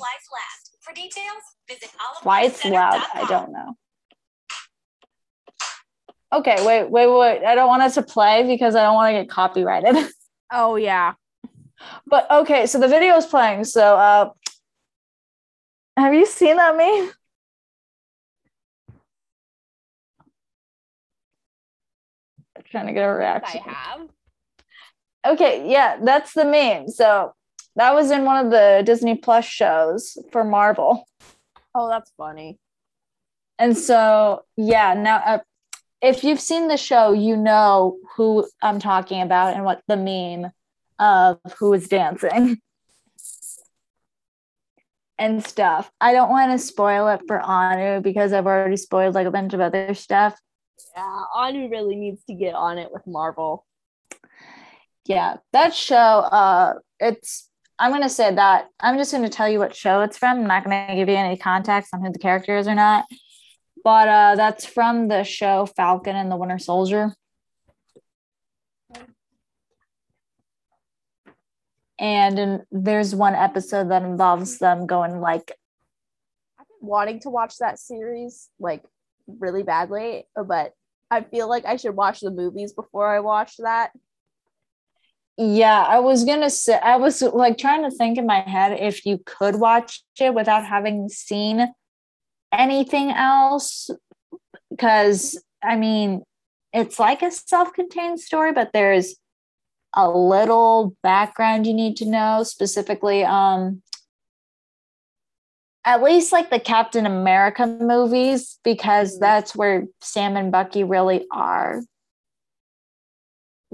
[SPEAKER 2] For details, visit Why it's loud, I don't know. Okay, wait, wait, wait. I don't want it to play because I don't want to get copyrighted. <laughs>
[SPEAKER 1] Oh yeah.
[SPEAKER 2] But okay, so the video is playing. So uh have you seen that meme? trying to get a reaction.
[SPEAKER 1] I have.
[SPEAKER 2] Okay, yeah, that's the meme. So that was in one of the Disney Plus shows for Marvel.
[SPEAKER 1] Oh, that's funny.
[SPEAKER 2] And so, yeah, now uh, if you've seen the show, you know who I'm talking about and what the meme of who is dancing <laughs> and stuff. I don't want to spoil it for Anu because I've already spoiled like a bunch of other stuff.
[SPEAKER 1] Yeah, Anu really needs to get on it with Marvel.
[SPEAKER 2] Yeah, that show, uh, it's I'm gonna say that I'm just gonna tell you what show it's from. I'm not gonna give you any context on who the character is or not. But uh that's from the show Falcon and the Winter Soldier. And in, there's one episode that involves them going like
[SPEAKER 1] I've been wanting to watch that series like really badly, but I feel like I should watch the movies before I watch that.
[SPEAKER 2] Yeah, I was gonna say I was like trying to think in my head if you could watch it without having seen anything else. Because I mean, it's like a self-contained story, but there's a little background you need to know, specifically um at least like the Captain America movies, because mm-hmm. that's where Sam and Bucky really are.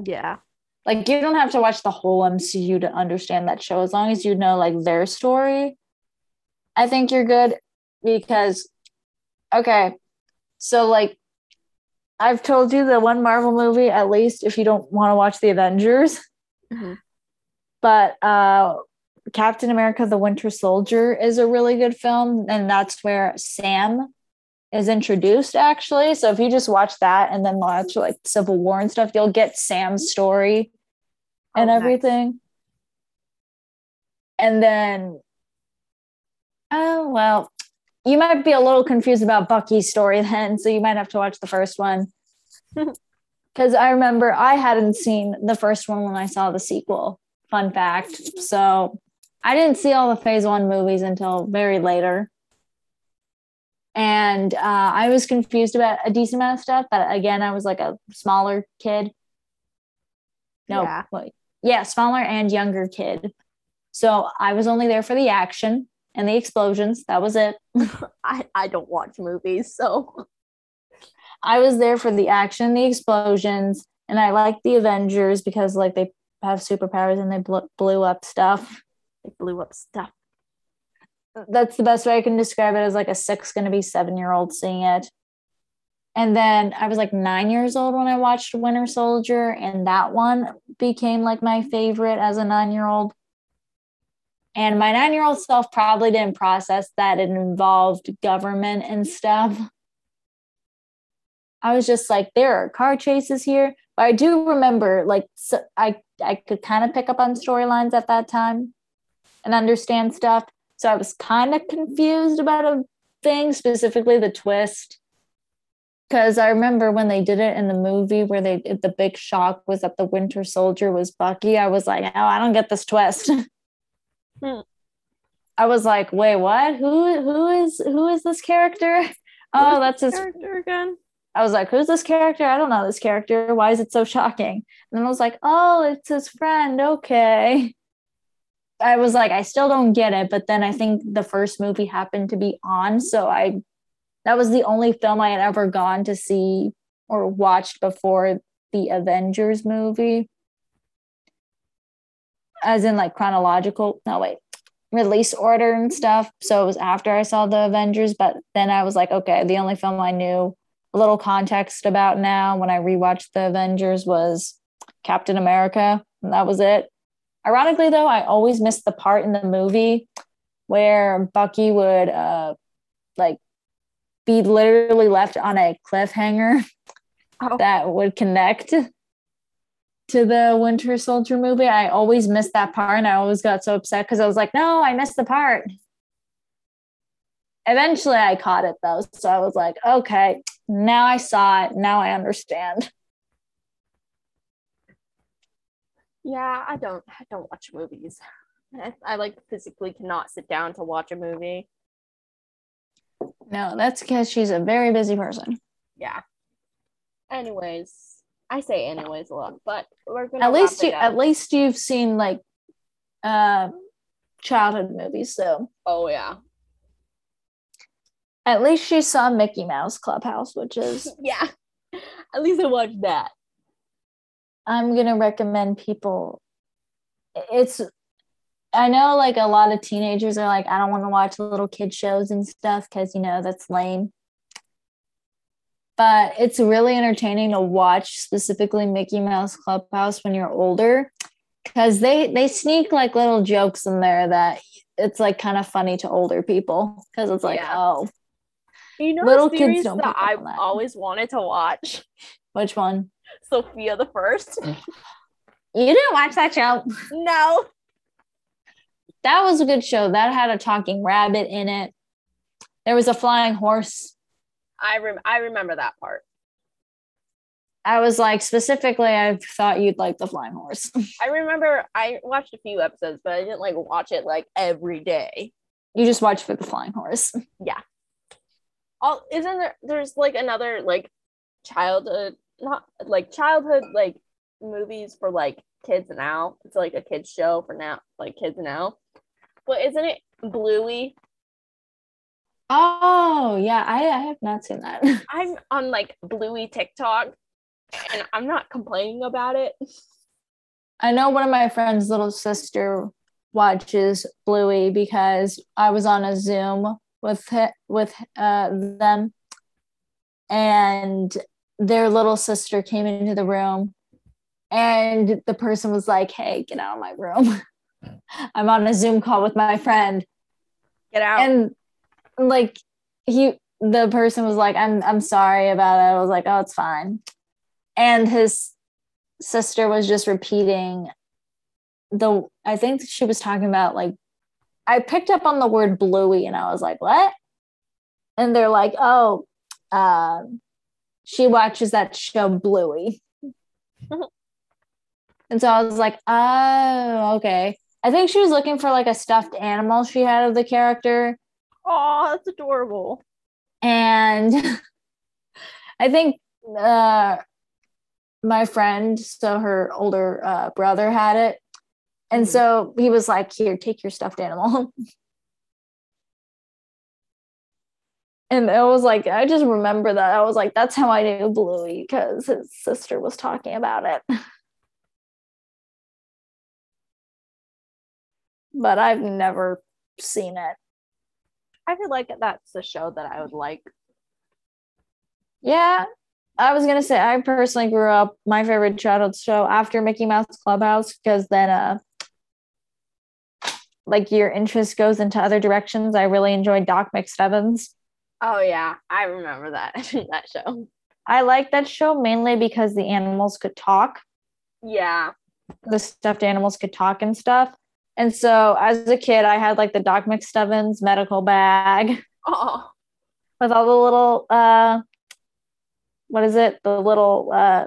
[SPEAKER 1] Yeah.
[SPEAKER 2] Like you don't have to watch the whole MCU to understand that show. As long as you know like their story, I think you're good because okay. So like I've told you the one Marvel movie, at least if you don't want to watch the Avengers. Mm-hmm. But uh Captain America the Winter Soldier is a really good film. And that's where Sam is introduced, actually. So if you just watch that and then watch like Civil War and stuff, you'll get Sam's story and oh, everything. Nice. And then, oh, well, you might be a little confused about Bucky's story then. So you might have to watch the first one. <laughs> Because I remember I hadn't seen the first one when I saw the sequel. Fun fact. So I didn't see all the phase one movies until very later. And uh, I was confused about a decent amount of stuff. But again, I was like a smaller kid. No,
[SPEAKER 1] Yeah.
[SPEAKER 2] yeah, smaller and younger kid. So I was only there for the action and the explosions. That was it. <laughs>
[SPEAKER 1] I, I don't watch movies, so
[SPEAKER 2] I was there for the action, the explosions, and I liked the Avengers because like they have superpowers and they bl- blew up stuff.
[SPEAKER 1] They blew up stuff.
[SPEAKER 2] That's the best way I can describe it as like a six going to be seven year old seeing it. And then I was like nine years old when I watched Winter Soldier, and that one became like my favorite as a nine year old. And my nine year old self probably didn't process that it involved government and stuff. I was just like, there are car chases here. But I do remember, like, so I, I could kind of pick up on storylines at that time and understand stuff. So I was kind of confused about a thing, specifically the twist. Because I remember when they did it in the movie where they the big shock was that the Winter Soldier was Bucky. I was like, oh, I don't get this twist. <laughs>
[SPEAKER 1] Hmm.
[SPEAKER 2] I was like, wait, what? Who who is who is this character? <laughs> Oh, that's his
[SPEAKER 1] character again.
[SPEAKER 2] I was like, who's this character? I don't know this character. Why is it so shocking? And then I was like, oh, it's his friend. Okay. <laughs> I was like, I still don't get it. But then I think the first movie happened to be on. So I, that was the only film I had ever gone to see or watched before the Avengers movie. As in like chronological, no, wait, release order and stuff. So it was after I saw the Avengers. But then I was like, okay, the only film I knew a little context about now when I rewatched the Avengers was Captain America, and that was it. Ironically, though, I always missed the part in the movie where Bucky would uh like be literally left on a cliffhanger
[SPEAKER 1] Oh.
[SPEAKER 2] that would connect to the Winter Soldier movie. I always missed that part, and I always got so upset because I was like, "No, I missed the part." Eventually, I caught it though, so I was like, "Okay, now I saw it. Now I understand."
[SPEAKER 1] Yeah, I don't I don't watch movies. I, I like physically cannot sit down to watch a movie.
[SPEAKER 2] No, that's because she's a very busy person.
[SPEAKER 1] Yeah. Anyways, I say anyways a lot, but we're gonna
[SPEAKER 2] At least you,
[SPEAKER 1] up.
[SPEAKER 2] at least you've seen like uh, childhood movies, so
[SPEAKER 1] Oh yeah.
[SPEAKER 2] at least she saw Mickey Mouse Clubhouse, which is <laughs>
[SPEAKER 1] Yeah. At least I watched that.
[SPEAKER 2] I'm gonna recommend people. It's I know like a lot of teenagers are like, I don't want to watch little kid shows and stuff because you know that's lame. But it's really entertaining to watch specifically Mickey Mouse Clubhouse when you're older because they they sneak like little jokes in there that it's like kind of funny to older people because it's like
[SPEAKER 1] Yeah.
[SPEAKER 2] oh
[SPEAKER 1] You know
[SPEAKER 2] Little
[SPEAKER 1] the
[SPEAKER 2] kids don't
[SPEAKER 1] that I've
[SPEAKER 2] that.
[SPEAKER 1] always wanted to watch?
[SPEAKER 2] which one <laughs>
[SPEAKER 1] Sofia the First. <laughs>
[SPEAKER 2] you didn't watch that show
[SPEAKER 1] no.
[SPEAKER 2] that was a good show that had a talking rabbit in it there was a flying horse
[SPEAKER 1] I rem- I remember that part.
[SPEAKER 2] I was like, specifically, I thought you'd like the flying horse. <laughs>
[SPEAKER 1] I remember I watched a few episodes, but I didn't like watch it like every day.
[SPEAKER 2] you just watched for the flying horse. Yeah.
[SPEAKER 1] All isn't there there's like another like childhood not like childhood like movies for like kids now. It's like a kids show for now like kids now. But isn't it Bluey?
[SPEAKER 2] Oh, yeah, I, I have not seen that. <laughs>
[SPEAKER 1] I'm on like Bluey TikTok and I'm not complaining about it.
[SPEAKER 2] I know one of my friend's little sister watches Bluey because I was on a Zoom with with uh, them, and their little sister came into the room, and the person was like, "Hey, get out of my room! <laughs> I'm on a Zoom call with my friend."
[SPEAKER 1] Get out.
[SPEAKER 2] and like he the person was like i'm i'm sorry about it i was like oh it's fine and his sister was just repeating the i think she was talking about like i picked up on the word bluey and i was like what and they're like oh um she watches that show bluey and so i was like oh okay i think she was looking for like a stuffed animal she had of the character
[SPEAKER 1] oh, that's adorable.
[SPEAKER 2] and <laughs> I think uh, my friend, so her older uh, brother had it. And
[SPEAKER 1] Mhm.
[SPEAKER 2] so he was like, Here, take your stuffed animal. <laughs> and it was like, I just remember that. I was like, That's how I knew Bluey because his sister was talking about it. but I've never seen it.
[SPEAKER 1] I feel like that's a show that I would like.
[SPEAKER 2] Yeah, I was gonna say I personally grew up my favorite childhood show after Mickey Mouse Clubhouse because then uh like your interest goes into other directions. I really enjoyed Doc McStuffins.
[SPEAKER 1] Oh yeah, I remember that <laughs> that show.
[SPEAKER 2] I like that show mainly because the animals could talk.
[SPEAKER 1] Yeah.
[SPEAKER 2] The stuffed animals could talk and stuff. And so as a kid, I had like the Doc McStuffins medical bag <laughs>
[SPEAKER 1] Oh.
[SPEAKER 2] with all the little uh what is it? The little uh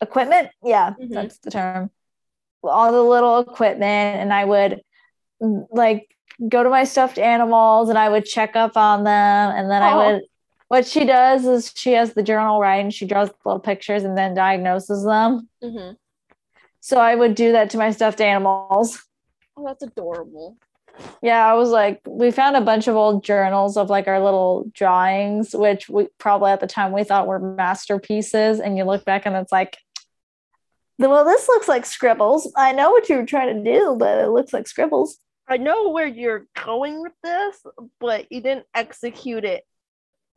[SPEAKER 2] equipment? Yeah,
[SPEAKER 1] Mhm.
[SPEAKER 2] that's the term. All the little equipment and I would like go to my stuffed animals and I would check up on them and then I
[SPEAKER 1] Oh.
[SPEAKER 2] would what she does is she has the journal right and she draws little pictures and then diagnoses them.
[SPEAKER 1] hmm
[SPEAKER 2] So I would do that to my stuffed animals.
[SPEAKER 1] Oh, that's adorable.
[SPEAKER 2] Yeah, I was like, we found a bunch of old journals of like our little drawings, which we probably at the time we thought were masterpieces. And you look back and it's like, well, this looks like scribbles. I know what you were trying to do, but it looks like scribbles.
[SPEAKER 1] I know where you're going with this, but you didn't execute it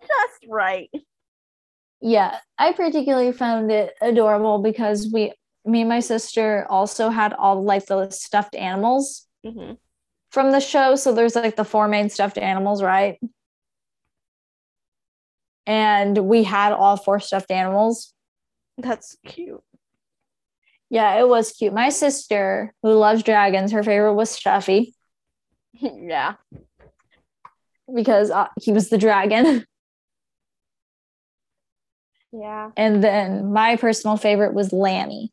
[SPEAKER 1] just right.
[SPEAKER 2] Yeah, I particularly found it adorable because we, me and my sister also had all like the stuffed animals
[SPEAKER 1] hmm
[SPEAKER 2] from the show. So there's like the four main stuffed animals, right? And we had all four stuffed animals.
[SPEAKER 1] That's cute.
[SPEAKER 2] Yeah, it was cute. My sister, who loves dragons, her favorite was Stuffy <laughs>
[SPEAKER 1] yeah.
[SPEAKER 2] because uh, he was the dragon. <laughs>
[SPEAKER 1] Yeah.
[SPEAKER 2] And then my personal favorite was Lambie.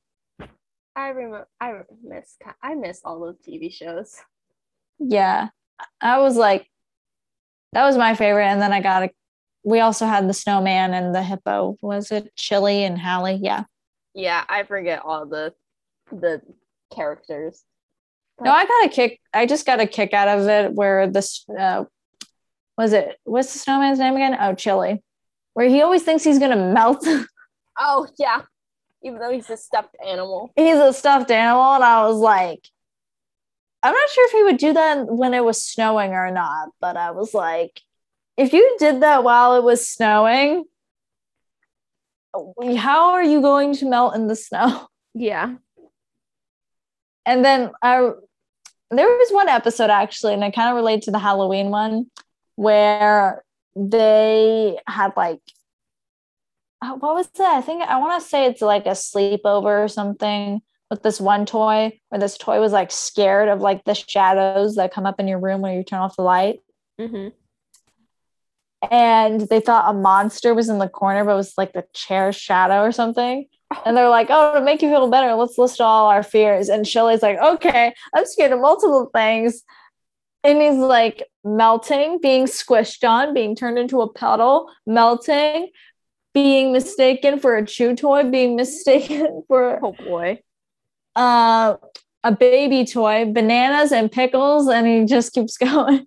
[SPEAKER 1] I remember. I miss. I miss all those TV shows.
[SPEAKER 2] Yeah, I was like, that was my favorite. And then I got a, we also had the snowman and the hippo. Was it Chilly and Hallie? Yeah.
[SPEAKER 1] Yeah, I forget all the the characters.
[SPEAKER 2] No, I got a kick. I just got a kick out of it where this, uh, was it, what's the snowman's name again? Oh, Chilly. Where he always thinks he's going to melt. <laughs>
[SPEAKER 1] Oh yeah, even though he's a stuffed animal.
[SPEAKER 2] he's a stuffed animal and i was like i'm not sure if he would do that when it was snowing or not but i was like if you did that while it was snowing how are you going to melt in the snow <laughs>
[SPEAKER 1] Yeah.
[SPEAKER 2] And then i there was one episode actually and it kind of related to the halloween one where they had like uh, what was that? I think I want to say it's like a sleepover or something with this one toy where this toy was like scared of like the shadows that come up in your room when you turn off the light.
[SPEAKER 1] Mm-hmm.
[SPEAKER 2] And they thought a monster was in the corner, but it was like the chair shadow or something. <laughs> And they're like, oh, to make you feel better, let's list all our fears. And Shelly's like, okay, I'm scared of multiple things. And he's like melting, being squished on, being turned into a puddle, melting, being mistaken for a chew toy, being <laughs> mistaken for
[SPEAKER 1] Oh boy.
[SPEAKER 2] uh, a baby toy, bananas and pickles, and he just keeps <laughs> going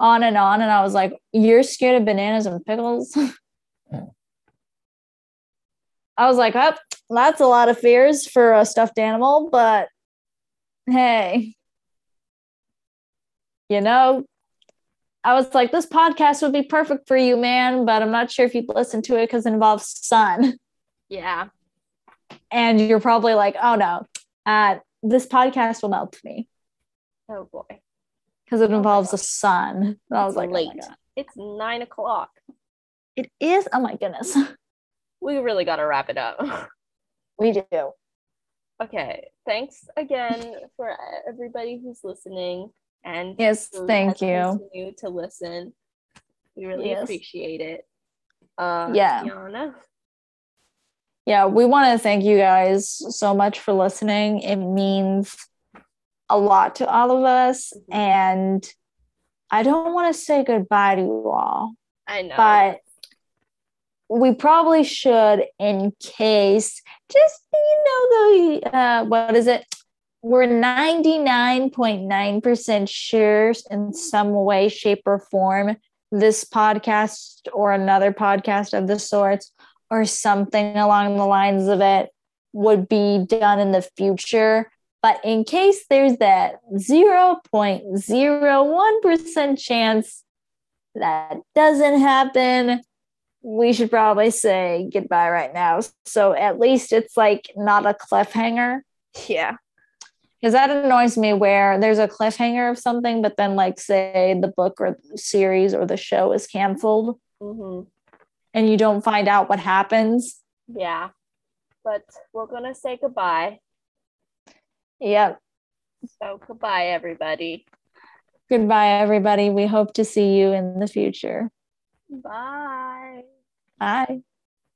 [SPEAKER 2] on and on. And I was like, You're scared of bananas and pickles? I was like, oh, that's a lot of fears for a stuffed animal, but hey, you know, I was like, this podcast would be perfect for you, man, but I'm not sure if you'd listen to it because it involves sun.
[SPEAKER 1] Yeah.
[SPEAKER 2] And you're probably like, oh no, uh, this podcast will melt me
[SPEAKER 1] Oh boy.
[SPEAKER 2] because it
[SPEAKER 1] my
[SPEAKER 2] involves the sun. And I was like, oh
[SPEAKER 1] late.
[SPEAKER 2] God.
[SPEAKER 1] It's nine o'clock.
[SPEAKER 2] it is. Oh my goodness.
[SPEAKER 1] We really got to wrap it up. <laughs>
[SPEAKER 2] we do.
[SPEAKER 1] okay. Thanks again for everybody who's listening and
[SPEAKER 2] Yes, thank you.
[SPEAKER 1] continued to listen. We really
[SPEAKER 2] Yes.
[SPEAKER 1] appreciate it. Uh,
[SPEAKER 2] Yeah. Yeah, we want to thank you guys so much for listening. It means a lot to all of us.
[SPEAKER 1] Mhm.
[SPEAKER 2] And I don't want to say goodbye to you all,
[SPEAKER 1] I know.
[SPEAKER 2] but we probably should in case just you know the uh what is it? We're 99.9% sure in some way shape or form this podcast or another podcast of the sorts or something along the lines of it would be done in the future. But in case there's that 0.01% chance that doesn't happen we should probably say goodbye right now. So at least it's like not a cliffhanger.
[SPEAKER 1] yeah.
[SPEAKER 2] Because that annoys me where there's a cliffhanger of something, but then, like, say the book or the series or the show is canceled
[SPEAKER 1] hmm
[SPEAKER 2] and you don't find out what happens.
[SPEAKER 1] Yeah. But we're gonna say goodbye.
[SPEAKER 2] Yep.
[SPEAKER 1] So goodbye, everybody.
[SPEAKER 2] Goodbye, everybody. We hope to see you in the future.
[SPEAKER 1] Bye.
[SPEAKER 2] Bye.